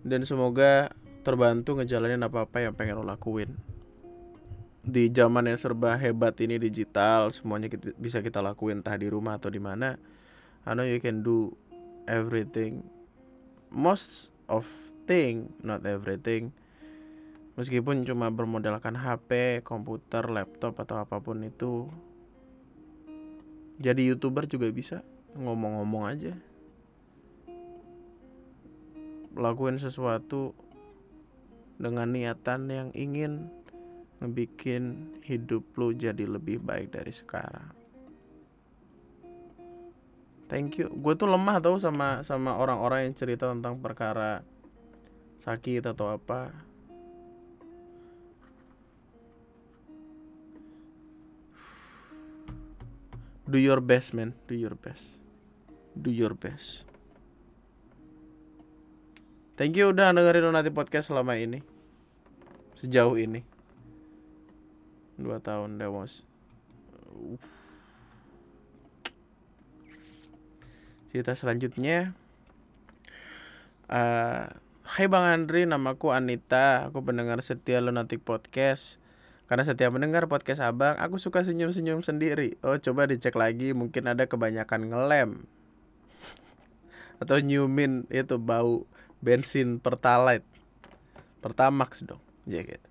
Speaker 1: dan semoga terbantu ngejalanin apa-apa yang pengen lo lakuin di zaman yang serba hebat ini digital semuanya kita, bisa kita lakuin entah di rumah atau di mana I know you can do everything. Most of thing not everything meskipun cuma bermodalkan HP komputer laptop atau apa pun itu jadi youtuber juga bisa ngomong-ngomong aja. Lakuin sesuatu dengan niatan yang ingin ngebikin hidup lu jadi lebih baik dari sekarang. Thank you. Gue tuh lemah tau sama sama orang-orang yang cerita tentang perkara sakit atau apa. Do your best, man. Do your best. Do your best. Thank you udah dengerin nanti podcast selama ini. Sejauh ini dua tahun Demos cerita selanjutnya uh, Hai Bang Andri, namaku Anita. Aku pendengar setia Lunatic Podcast. Karena setiap mendengar podcast abang Aku suka senyum-senyum sendiri. Oh coba dicek lagi Mungkin ada kebanyakan ngelem. Atau nyumin itu bau bensin pertalite. Pertamax dong Ya gitu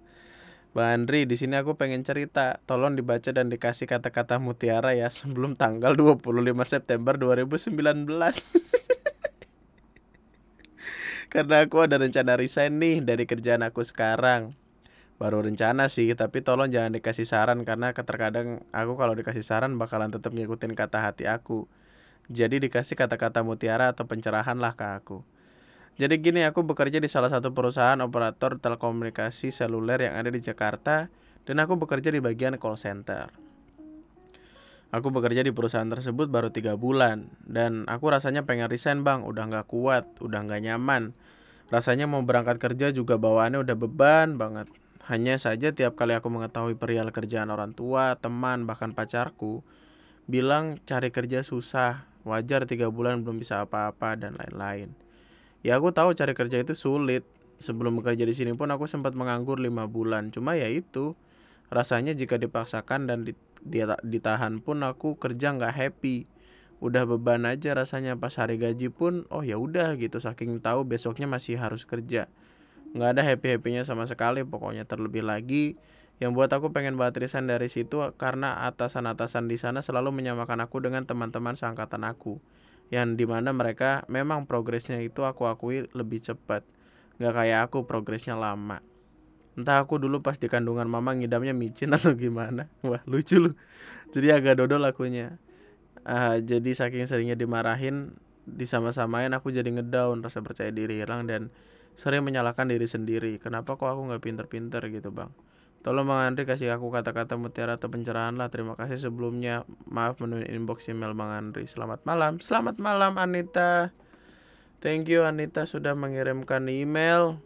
Speaker 1: Bang Andri, di sini aku pengen cerita. Tolong dibaca dan dikasih kata-kata mutiara ya sebelum tanggal 25 September 2019. Karena aku ada rencana resign nih dari kerjaan aku sekarang. Baru rencana sih, tapi tolong jangan dikasih saran karena terkadang aku kalau dikasih saran bakalan tetap ngikutin kata hati aku. Jadi dikasih kata-kata mutiara atau pencerahan lah ke aku. Jadi gini, aku bekerja di salah satu perusahaan operator telekomunikasi seluler yang ada di Jakarta dan aku bekerja di bagian call center. Aku bekerja di perusahaan tersebut baru tiga bulan dan aku rasanya pengen resign bang, udah nggak kuat, udah nggak nyaman. Rasanya mau berangkat kerja juga bawaannya udah beban banget. Hanya saja tiap kali aku mengetahui perihal kerjaan orang tua, teman, bahkan pacarku, bilang cari kerja susah, wajar tiga bulan belum bisa apa-apa dan lain-lain. Ya aku tahu cari kerja itu sulit. Sebelum bekerja di sini pun aku sempat menganggur lima bulan. Cuma ya itu rasanya jika dipaksakan dan ditahan pun aku kerja nggak happy. Udah beban aja rasanya pas hari gaji pun oh ya udah gitu saking tahu besoknya masih harus kerja. nggak ada happy happynya sama sekali pokoknya terlebih lagi yang buat aku pengen banget resign dari situ karena atasan-atasan di sana selalu menyamakan aku dengan teman-teman seangkatan aku yang di mana mereka memang progresnya itu aku akui lebih cepat. Nggak kayak aku progresnya lama. Entah aku dulu pas di kandungan mama ngidamnya micin atau gimana. Wah lucu lu jadi agak dodol akunya. Uh, jadi saking seringnya dimarahin disama-samain aku jadi ngedown rasa percaya diri hilang dan sering menyalahkan diri sendiri. Kenapa kok aku nggak pinter-pinter gitu bang tolong bang Andri kasih aku kata-kata mutiara atau pencerahan lah. Terima kasih sebelumnya. Maaf menuin inbox email bang Andri. Selamat malam. Selamat malam Anita. Thank you Anita sudah mengirimkan email.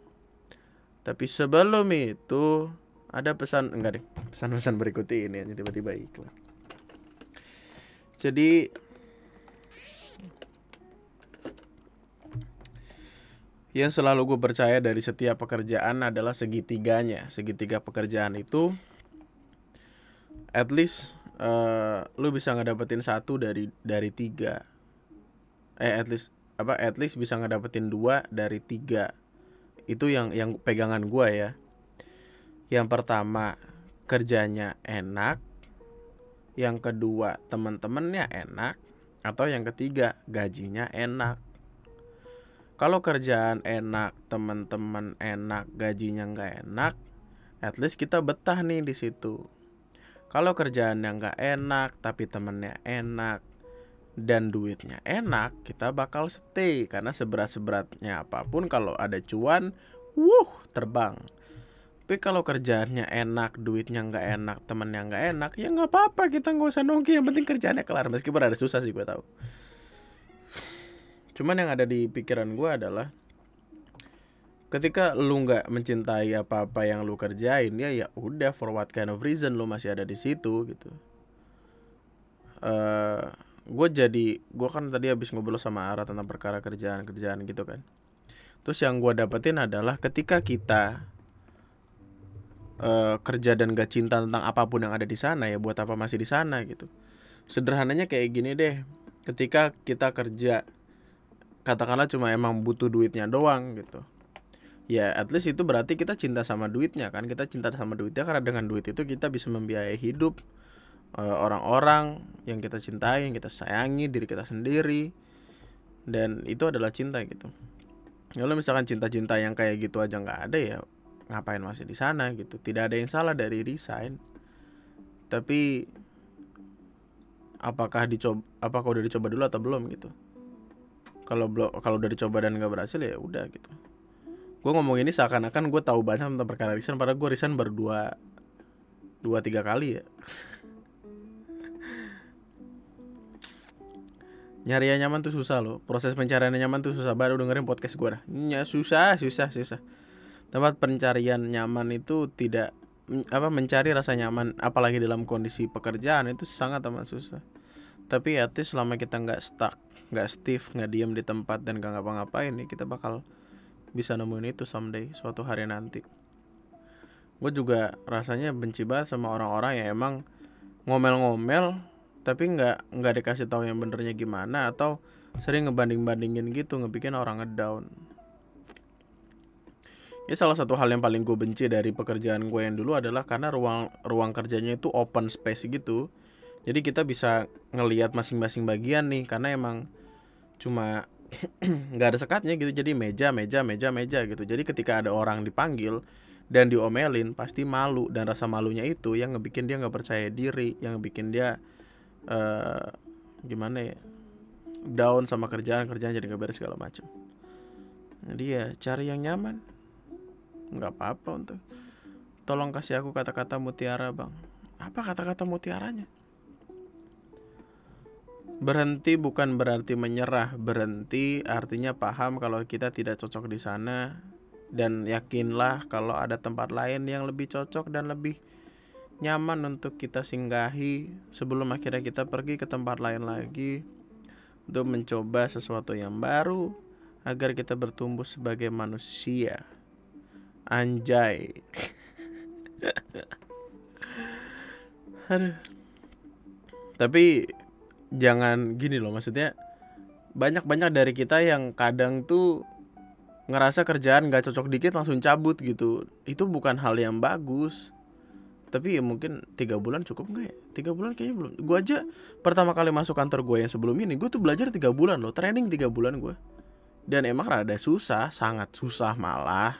Speaker 1: Tapi sebelum itu ada pesan enggak deh. Pesan-pesan berikut ini tiba-tiba iklan jadi yang selalu gue percaya dari setiap pekerjaan adalah segitiganya. Segitiga pekerjaan itu at least uh, lu bisa ngedapetin satu dari dari tiga. Eh at least apa at least bisa ngedapetin dua dari tiga. Itu yang yang pegangan gue ya. Yang pertama kerjanya enak. Yang kedua teman-temannya enak. Atau yang ketiga gajinya enak kalau kerjaan enak teman-teman enak gajinya nggak enak at least kita betah nih di situ. Kalau kerjaan yang nggak enak tapi temennya enak dan duitnya enak kita bakal stay. Karena seberat-seberatnya apa pun kalau ada cuan wuh terbang. Tapi kalau kerjaannya enak duitnya nggak enak temennya nggak enak ya nggak apa-apa kita nggak usah nongki. Yang penting kerjaannya kelar. Meskipun ada susah sih gue tahu cuman yang ada di pikiran gue adalah ketika lu nggak mencintai apa-apa yang lu kerjain ya ya udah for what kind of reason lu masih ada di situ gitu. Uh, eh, gue jadi gue kan tadi habis ngobrol sama Ara tentang perkara kerjaan kerjaan gitu kan. Terus yang gue dapetin adalah ketika kita uh, kerja dan gak cinta tentang apa pun yang ada di sana ya buat apa masih di sana gitu. Sederhananya kayak gini deh ketika kita kerja katakanlah cuma emang butuh duitnya doang gitu. Ya at least itu berarti kita cinta sama duitnya kan? Kita cinta sama duitnya karena dengan duit itu kita bisa membiayai hidup eh, orang-orang yang kita cintai yang kita sayangi diri kita sendiri. Dan itu adalah cinta gitu. Kalau misalkan cinta-cinta yang kayak gitu aja nggak ada ya ngapain masih di sana gitu. Tidak ada yang salah dari resign. Tapi apakah dicoba apakah udah dicoba dulu atau belum gitu kalau belum kalau udah dicoba dan nggak berhasil ya udah gitu. Gue ngomong ini seakan-akan gue tahu banyak tentang perkara resign padahal gue resign baru dua dua tiga kali ya. Nyari yang nyaman tuh susah loh. Proses pencarian yang nyaman tuh susah. Baru dengerin podcast gue dah. Ya, susah susah susah. Tempat pencarian nyaman itu tidak apa mencari rasa nyaman apalagi dalam kondisi pekerjaan itu sangat amat susah tapi ya selama kita nggak stuck nggak stiff nggak diem di tempat dan gak ngapa-ngapain nih kita bakal bisa nemuin itu someday suatu hari nanti. Gue juga rasanya benci banget sama orang-orang yang emang ngomel-ngomel tapi nggak nggak dikasih tahu yang benernya gimana atau sering ngebanding-bandingin gitu ngebikin orang ngedown. Ya salah satu hal yang paling gue benci dari pekerjaan gue yang dulu adalah karena ruang ruang kerjanya itu open space gitu jadi kita bisa ngelihat masing-masing bagian nih karena emang cuma nggak ada sekatnya gitu. Jadi meja meja meja meja gitu. Jadi ketika ada orang dipanggil dan diomelin pasti malu. Dan rasa malunya itu yang ngebikin dia nggak percaya diri yang ngebikin dia uh, gimana ya down sama kerjaan kerjaan jadi nggak beres segala macam jadi ya cari yang nyaman. Nggak apa-apa untuk tolong kasih aku kata-kata mutiara bang. Apa kata-kata mutiaranya Berhenti bukan berarti menyerah, berhenti artinya paham kalau kita tidak cocok di sana dan yakinlah kalau ada tempat lain yang lebih cocok dan lebih nyaman untuk kita singgahi sebelum akhirnya kita pergi ke tempat lain lagi untuk mencoba sesuatu yang baru agar kita bertumbuh sebagai manusia. Anjay. Aduh. Tapi jangan gini loh maksudnya banyak-banyak dari kita yang kadang tuh ngerasa kerjaan gak cocok dikit langsung cabut gitu. Itu bukan hal yang bagus. Tapi ya mungkin tiga bulan cukup nggak ya? Tiga bulan kayaknya belum. Gue aja pertama kali masuk kantor gue yang sebelum ini gue tuh belajar tiga bulan loh training tiga bulan gue dan emang rada susah sangat susah malah.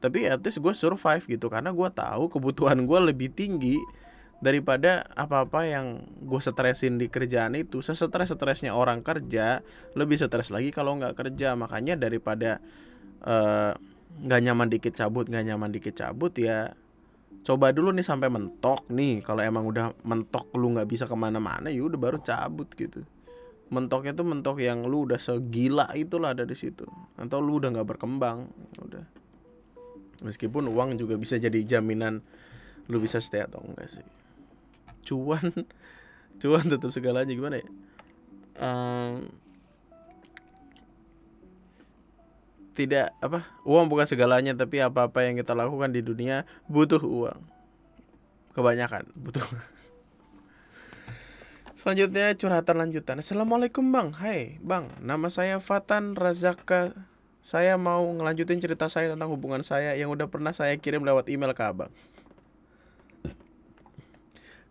Speaker 1: Tapi at least gue survive gitu karena gue tahu kebutuhan gue lebih tinggi daripada apa-apa yang gue stresin di kerjaan itu sesetres stresnya orang kerja lebih stres lagi kalau nggak kerja. Makanya daripada eh, nggak uh, nyaman dikit cabut nggak nyaman dikit cabut ya coba dulu nih sampai mentok nih. Kalau emang udah mentok lu nggak bisa ke mana-mana ya udah baru cabut gitu. Mentoknya tuh mentok yang lu udah segila itulah ada di situ. Atau lu udah nggak berkembang udah. Meskipun uang juga bisa jadi jaminan lu bisa stay atau enggak sih cuan cuan tetap segalanya gimana ya? Um, tidak apa uang bukan segalanya tapi apa apa yang kita lakukan di dunia butuh uang. Kebanyakan butuh. Selanjutnya curhatan lanjutan. Assalamualaikum bang. Hai bang. Nama saya Fatan Razaka. Saya mau ngelanjutin cerita saya tentang hubungan saya yang udah pernah saya kirim lewat email ke abang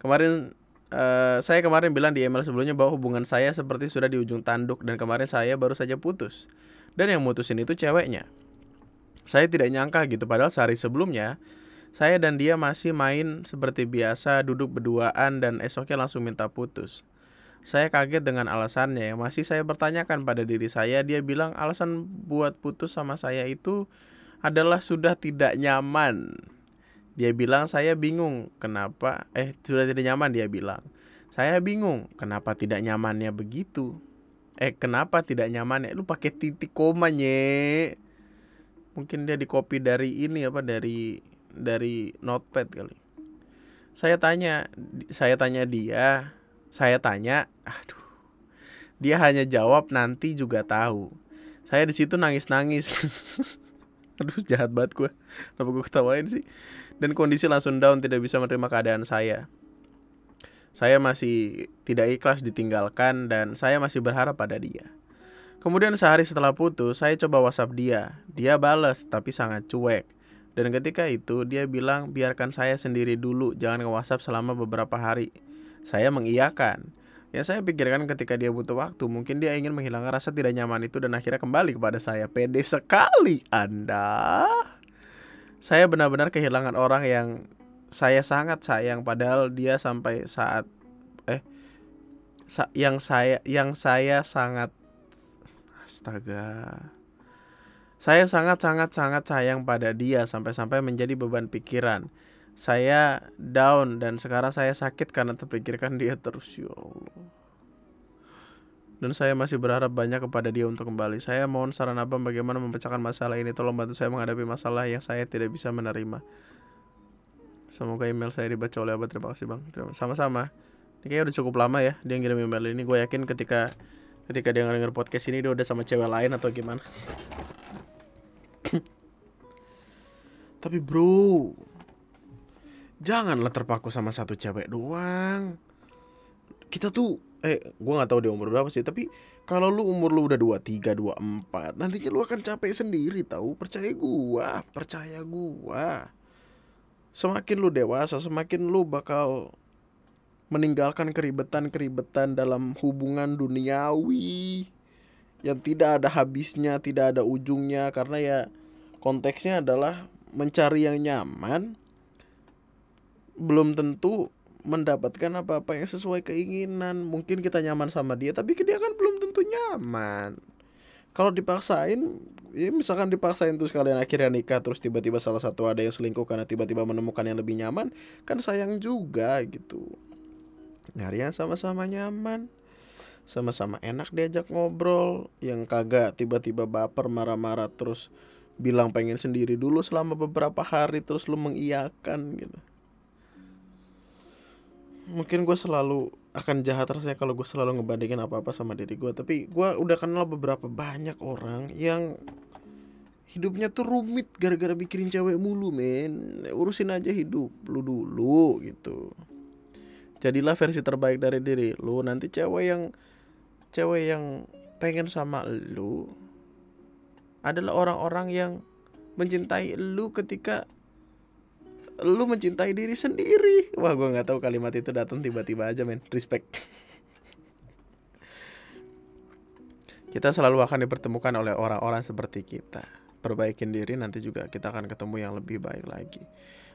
Speaker 1: Kemarin uh, saya kemarin bilang di email sebelumnya bahwa hubungan saya seperti sudah di ujung tanduk dan kemarin saya baru saja putus. Dan yang mutusin itu ceweknya. Saya tidak nyangka gitu padahal sehari sebelumnya saya dan dia masih main seperti biasa duduk berduaan dan esoknya langsung minta putus. Saya kaget dengan alasannya yang masih saya bertanyakan pada diri saya. Dia bilang alasan buat putus sama saya itu adalah sudah tidak nyaman. Dia bilang saya bingung kenapa eh sudah tidak nyaman dia bilang. Saya bingung kenapa tidak nyamannya begitu. Eh kenapa tidak nyamannya? Lu pakai titik koma nye. Mungkin dia di copy dari ini apa dari dari notepad kali. Saya tanya, saya tanya dia, saya tanya, aduh. Dia hanya jawab nanti juga tahu. Saya di situ nangis-nangis. aduh jahat banget gue. Kenapa gue ketawain sih? Dan kondisi langsung down tidak bisa menerima keadaan saya. Saya masih tidak ikhlas ditinggalkan dan saya masih berharap pada dia. Kemudian sehari setelah putus, saya coba WhatsApp dia. Dia balas tapi sangat cuek. Dan ketika itu dia bilang biarkan saya sendiri dulu, jangan nge-WhatsApp selama beberapa hari. Saya mengiyakan. Yang saya pikirkan ketika dia butuh waktu, mungkin dia ingin menghilangkan rasa tidak nyaman itu dan akhirnya kembali kepada saya. Pede sekali Anda saya benar-benar kehilangan orang yang saya sangat sayang padahal dia sampai saat eh sa yang saya yang saya sangat astaga. Saya sangat sangat sangat sayang pada dia sampai-sampai menjadi beban pikiran. Saya down dan sekarang saya sakit karena terpikirkan dia terus. Ya Allah dan saya masih berharap banyak kepada dia untuk kembali. Saya mohon saran abang bagaimana memecahkan masalah ini. Tolong bantu saya menghadapi masalah yang saya tidak bisa menerima. Semoga email saya dibaca oleh abang. Terima kasih bang. Sama-sama. Ini kayaknya udah cukup lama ya dia ngirim email ini. Gue yakin ketika ketika dia denger podcast ini dia udah sama cewek lain atau gimana. Tapi bro, janganlah terpaku sama satu cewek doang. Kita tuh eh gue nggak tahu dia umur berapa sih tapi kalau lu umur lu udah dua tiga dua empat nantinya lu akan capek sendiri tahu percaya gua percaya gua. Semakin lu dewasa semakin lu bakal meninggalkan keribetan-keribetan dalam hubungan duniawi yang tidak ada habisnya, tidak ada ujungnya karena ya konteksnya adalah mencari yang nyaman. Belum tentu mendapatkan apa-apa yang sesuai keinginan. Mungkin kita nyaman sama dia tapi dia kan belum tentu nyaman. Kalau dipaksain ya misalkan dipaksain terus kalian akhirnya nikah terus tiba-tiba salah satu ada yang selingkuh karena tiba-tiba menemukan yang lebih nyaman kan sayang juga gitu. Nyari yang sama-sama nyaman sama-sama enak diajak ngobrol yang kagak tiba-tiba baper marah-marah terus bilang pengen sendiri dulu selama beberapa hari terus lu mengiyakan gitu mungkin gue selalu akan jahat rasanya kalau gue selalu ngebandingin apa apa sama diri gue tapi gue udah kenal beberapa banyak orang yang hidupnya tuh rumit gara-gara mikirin cewek mulu men. Urusin aja hidup lu dulu gitu. Jadilah versi terbaik dari diri lu. Nanti cewek yang cewek yang pengen sama lu adalah orang-orang yang mencintai lu ketika lu mencintai diri sendiri. Wah gue nggak tahu kalimat itu datang tiba-tiba aja men. Respect. Kita selalu akan dipertemukan oleh orang-orang seperti kita. Perbaikin diri nanti juga kita akan ketemu yang lebih baik lagi.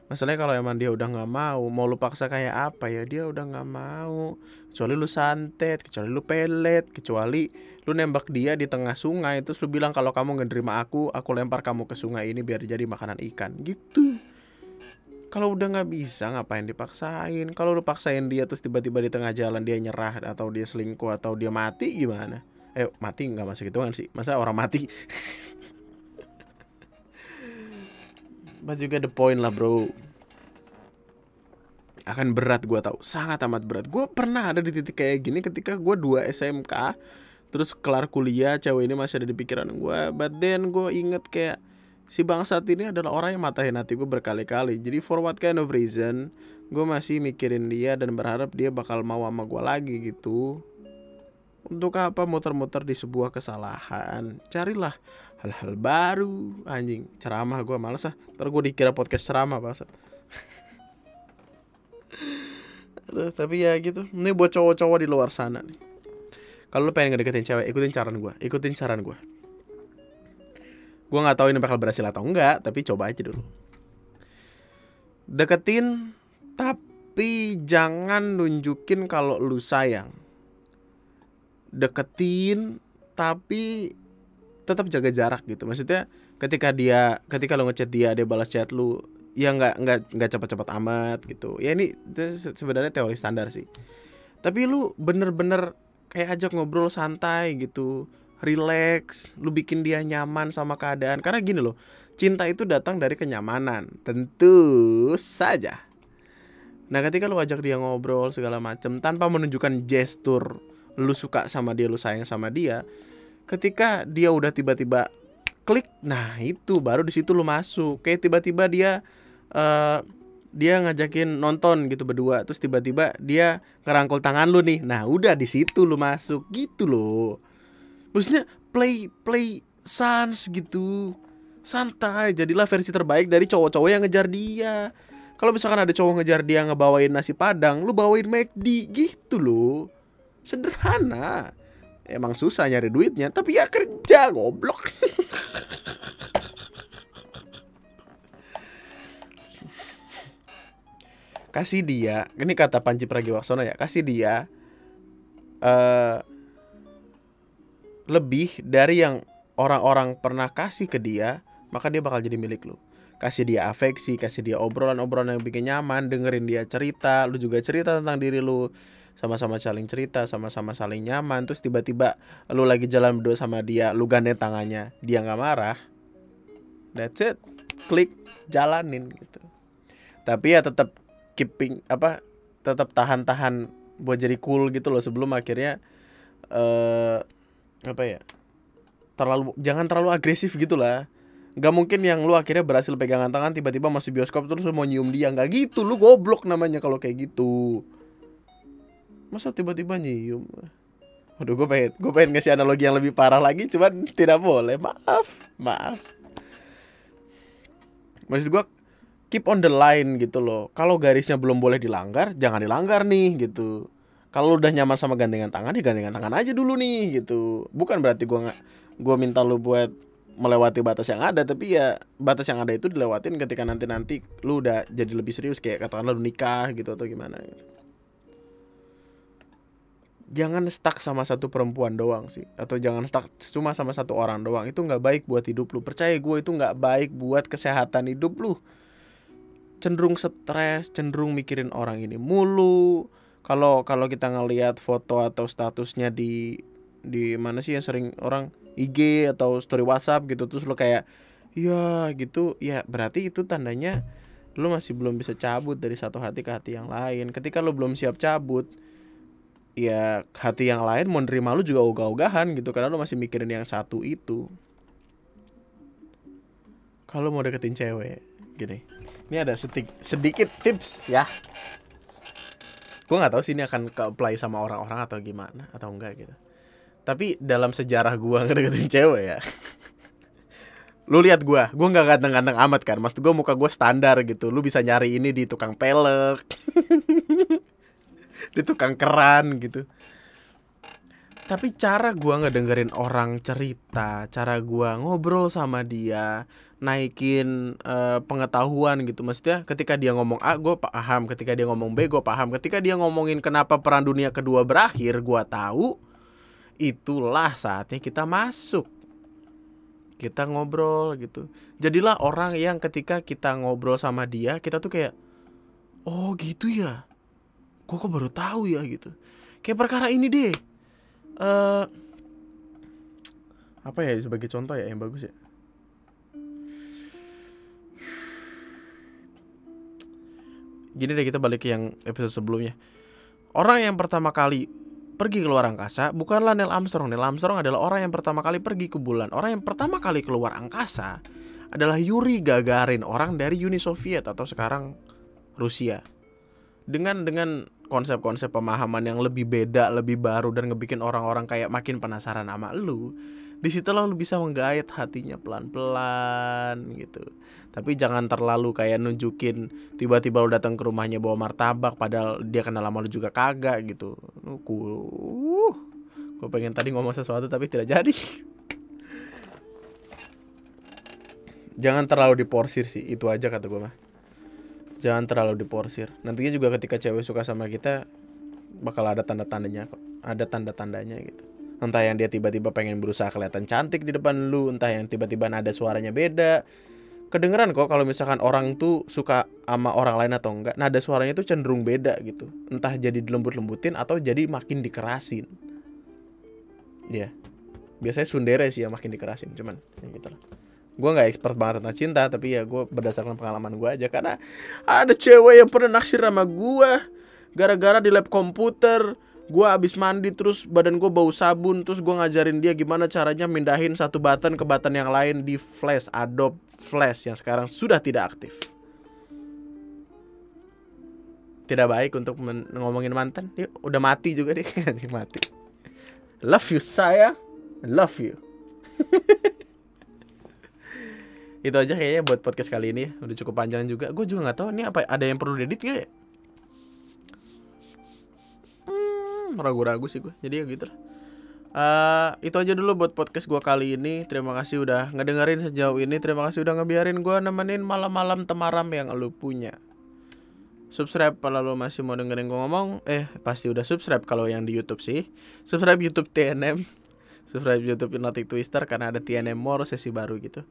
Speaker 1: Masalahnya kalau emang dia udah nggak mau mau lu paksa kayak apa ya? Dia udah nggak mau. Kecuali lu santet kecuali lu pelet kecuali lu nembak dia di tengah sungai terus lu bilang kalau kamu nggak aku aku lempar kamu ke sungai ini biar jadi makanan ikan. Gitu kalau udah nggak bisa ngapain dipaksain? Kalau lu paksain dia terus tiba-tiba di tengah jalan dia nyerah atau dia selingkuh atau dia mati gimana? Eh mati nggak masuk kan sih. Masa orang mati? But juga the point lah bro. Akan berat gue tau sangat amat berat. Gue pernah ada di titik kayak gini ketika gue dua SMK terus kelar kuliah cewek ini masih ada di pikiran gue but then gue inget kayak si bangsat ini adalah orang yang matahin hati berkali-kali. Jadi for what kind of reason gue masih mikirin dia dan berharap dia bakal mau sama gue lagi gitu. Untuk apa muter-muter di sebuah kesalahan? Carilah hal-hal baru. Anjing ceramah gue males ah. Ntar gue dikira podcast ceramah bangsat Aduh, tapi ya gitu. Ini buat cowok-cowok di luar sana nih. Kalau lu pengen ngedeketin cewek ikutin saran gue ikutin saran gue gue nggak tahu ini bakal berhasil atau enggak tapi coba aja dulu. Deketin tapi jangan nunjukin kalau lu sayang. Deketin tapi tetap jaga jarak gitu. Maksudnya ketika dia ketika lo ngechat dia dia balas chat lu ya nggak nggak nggak cepat-cepat amat gitu. Ya ini sebenarnya teori standar sih. Tapi lu bener-bener kayak ajak ngobrol santai gitu relax, lu bikin dia nyaman sama keadaan. Karena gini loh, cinta itu datang dari kenyamanan, tentu saja. Nah, ketika lu ajak dia ngobrol segala macem tanpa menunjukkan gestur lu suka sama dia, lu sayang sama dia, ketika dia udah tiba-tiba klik, nah itu baru di situ lu masuk. Kayak tiba-tiba dia uh, dia ngajakin nonton gitu berdua, terus tiba-tiba dia ngerangkul tangan lu nih. Nah, udah di situ lu masuk gitu loh maksudnya play play sans gitu. Santai jadilah versi terbaik dari cowok-cowok yang ngejar dia. Kalau misalkan ada cowok ngejar dia ngebawain nasi padang lu bawain McD gitu loh. Sederhana. Emang susah nyari duitnya tapi ya kerja goblok. Kasih dia ini kata Panji Pragiwaksono ya kasih dia uh, lebih dari yang orang-orang pernah kasih ke dia, maka dia bakal jadi milik lu. Kasih dia afeksi, kasih dia obrolan-obrolan yang bikin nyaman, dengerin dia cerita, lu juga cerita tentang diri lu. Sama-sama saling cerita, sama-sama saling nyaman, terus tiba-tiba lu lagi jalan berdua sama dia, lu gandeng tangannya, dia nggak marah. That's it. Klik, jalanin gitu. Tapi ya tetap keeping apa? Tetap tahan-tahan buat jadi cool gitu loh sebelum akhirnya uh, apa ya? Terlalu jangan terlalu agresif gitulah. Nggak mungkin yang lu akhirnya berhasil pegangan tangan tiba-tiba masuk bioskop terus lu mau nyium dia. Nggak gitu lu goblok namanya kalau kayak gitu. Masa tiba-tiba nyium? Waduh gue pengen gue pengen ngasih analogi yang lebih parah lagi cuman tidak boleh. Maaf maaf. Maksud gue keep on the line gitu loh. Kalau garisnya belum boleh dilanggar jangan dilanggar nih gitu kalau udah nyaman sama gandengan tangan ya gandengan tangan aja dulu nih gitu. Bukan berarti gue nggak gue minta lu buat melewati batas yang ada tapi ya batas yang ada itu dilewatin ketika nanti nanti lu udah jadi lebih serius kayak katakanlah lu nikah gitu atau gimana. Jangan stuck sama satu perempuan doang sih atau jangan stuck cuma sama satu orang doang. Itu nggak baik buat hidup lu. Percaya gue itu nggak baik buat kesehatan hidup lu. Cenderung stres cenderung mikirin orang ini mulu kalau kalau kita ngelihat foto atau statusnya di di mana sih yang sering orang IG atau story WhatsApp gitu terus lo kayak ya gitu ya berarti itu tandanya lo masih belum bisa cabut dari satu hati ke hati yang lain. Ketika lo belum siap cabut ya hati yang lain mau nerima lo juga ogah-ogahan gitu karena lo masih mikirin yang satu itu. Kalau mau deketin cewek gini. Ini ada sedikit sedikit tips ya gue nggak tahu sih ini akan ke apply sama orang-orang atau gimana atau enggak gitu. Tapi dalam sejarah gue ngedeketin cewek ya. Lu lihat gue gue nggak ganteng-ganteng amat kan? Maksud gue muka gue standar gitu. Lu bisa nyari ini di tukang pelek di tukang keran gitu. Tapi cara gue ngedengerin orang cerita cara gue ngobrol sama dia naikin uh, pengetahuan gitu. Maksudnya ketika dia ngomong A gue paham. Ketika dia ngomong B gue paham. Ketika dia ngomongin kenapa perang dunia kedua berakhir gue tahu itulah saatnya kita masuk. Kita ngobrol gitu. Jadilah orang yang ketika kita ngobrol sama dia kita tuh kayak oh gitu ya? Gue kok baru tahu ya? gitu. Kayak perkara ini deh. Uh, apa ya sebagai contoh ya yang bagus ya gini deh kita balik ke yang episode sebelumnya. Orang yang pertama kali pergi ke luar angkasa bukanlah Neil Armstrong. Neil Armstrong adalah orang yang pertama kali pergi ke bulan. Orang yang pertama kali keluar angkasa adalah Yuri Gagarin orang dari Uni Soviet atau sekarang Rusia. Dengan dengan konsep-konsep pemahaman yang lebih beda, lebih baru dan ngebikin orang-orang kayak makin penasaran sama lu, di situlah lu bisa menggait hatinya pelan-pelan gitu. Tapi jangan terlalu kayak nunjukin tiba-tiba lu datang ke rumahnya bawa martabak padahal dia kenal lama lu juga kagak gitu. Ku uh, gue pengen tadi ngomong sesuatu tapi tidak jadi. Jangan terlalu diporsir sih itu aja kata gue mah. Jangan terlalu diporsir. Nantinya juga ketika cewek suka sama kita bakal ada tanda-tandanya kok. Ada tanda-tandanya gitu entah yang dia tiba-tiba pengen berusaha kelihatan cantik di depan lu entah yang tiba-tiba ada suaranya beda. Kedengeran kok kalau misalkan orang tuh suka sama orang lain atau enggak nada suaranya tuh cenderung beda gitu. Entah jadi dilembut-lembutin atau jadi makin dikerasin. Ya yeah. biasanya sundere sih yang makin dikerasin cuman ya gitu lah gue nggak expert banget tentang cinta tapi ya gue berdasarkan pengalaman gue aja. Karena ada cewek yang pernah naksir sama gue gara-gara di lab komputer gue abis mandi terus badan gue bau sabun terus gue ngajarin dia gimana caranya mindahin satu button ke button yang lain di Flash Adobe Flash yang sekarang sudah tidak aktif. Tidak baik untuk ngomongin mantan. Dia udah mati juga dia. Mati. Love you saya. Love you. Itu aja kayaknya buat podcast kali ini udah cukup panjang juga. Gue juga nggak tahu ini apa ada yang perlu diedit gak ya ragu-ragu sih gue jadi ya gitu lah. Uh, itu aja dulu buat podcast gue kali ini. Terima kasih udah ngedengerin sejauh ini. Terima kasih udah ngebiarin gue nemenin malam-malam temaram yang lu punya. Subscribe kalau lu masih mau dengerin gue ngomong. Eh pasti udah subscribe kalau yang di Youtube sih. Subscribe Youtube TNM Subscribe Youtube Notic Twister Karena ada TNM More sesi baru gitu.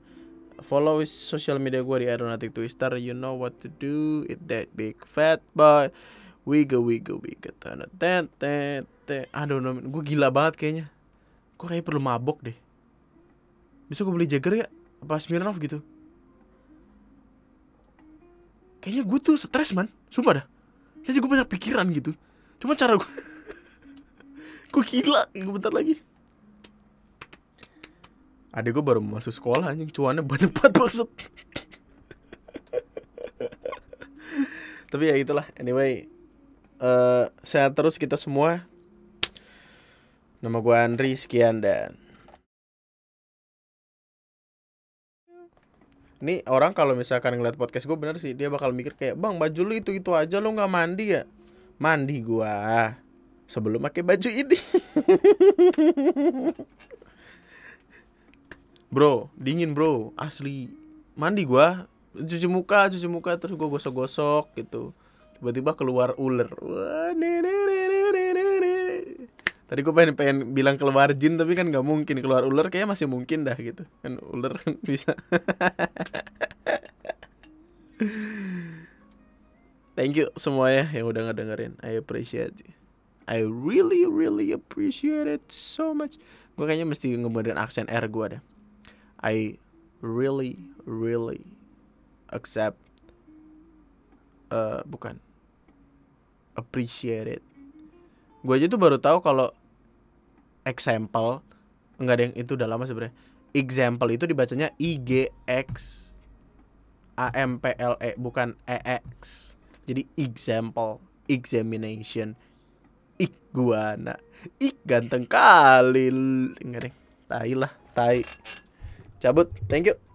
Speaker 1: Follow social media gue di Aeronautic Twister. You know what to do It that big fat boy Wiga wiga wiga tanah ten ten ten. Aduh, gue gila banget kayaknya. Gue kayak perlu mabok deh. Bisa gue beli Jagger ya? Apa Smirnoff gitu? Kayaknya gue tuh stres man, sumpah dah. Kayaknya gue banyak pikiran gitu. Cuma cara gue, gue gila. Gue bentar lagi. Adek gue baru masuk sekolah anjing cuannya banyak banget maksud. Tapi ya itulah. Anyway, uh, sehat terus kita semua. Nama gue Andri, sekian dan Ini orang kalau misalkan ngeliat podcast gue bener sih dia bakal mikir kayak bang baju lu itu itu aja lu nggak mandi ya? Mandi gua. Sebelum pakai baju ini. Bro dingin bro. Asli. Mandi gua cuci muka cuci muka terus gua gosok-gosok gitu tiba-tiba keluar ular. Tadi gue pengen pengen bilang keluar jin tapi kan nggak mungkin. Keluar ular kayak masih mungkin dah gitu. Kan ular bisa. Thank you semuanya yang udah ngedengerin. I appreciate it. I really really appreciate it so much. Gue kayaknya mesti ngebenerin aksen R gue deh. I really really accept uh, bukan appreciate it. Gue aja tuh baru tahu kalau example enggak ada yang itu udah lama sebenarnya. Example itu dibacanya i g x a m p l e bukan e x. Jadi example examination. Iguana ik ganteng kali. Enggak deh. Tai lah tai. Cabut. Thank you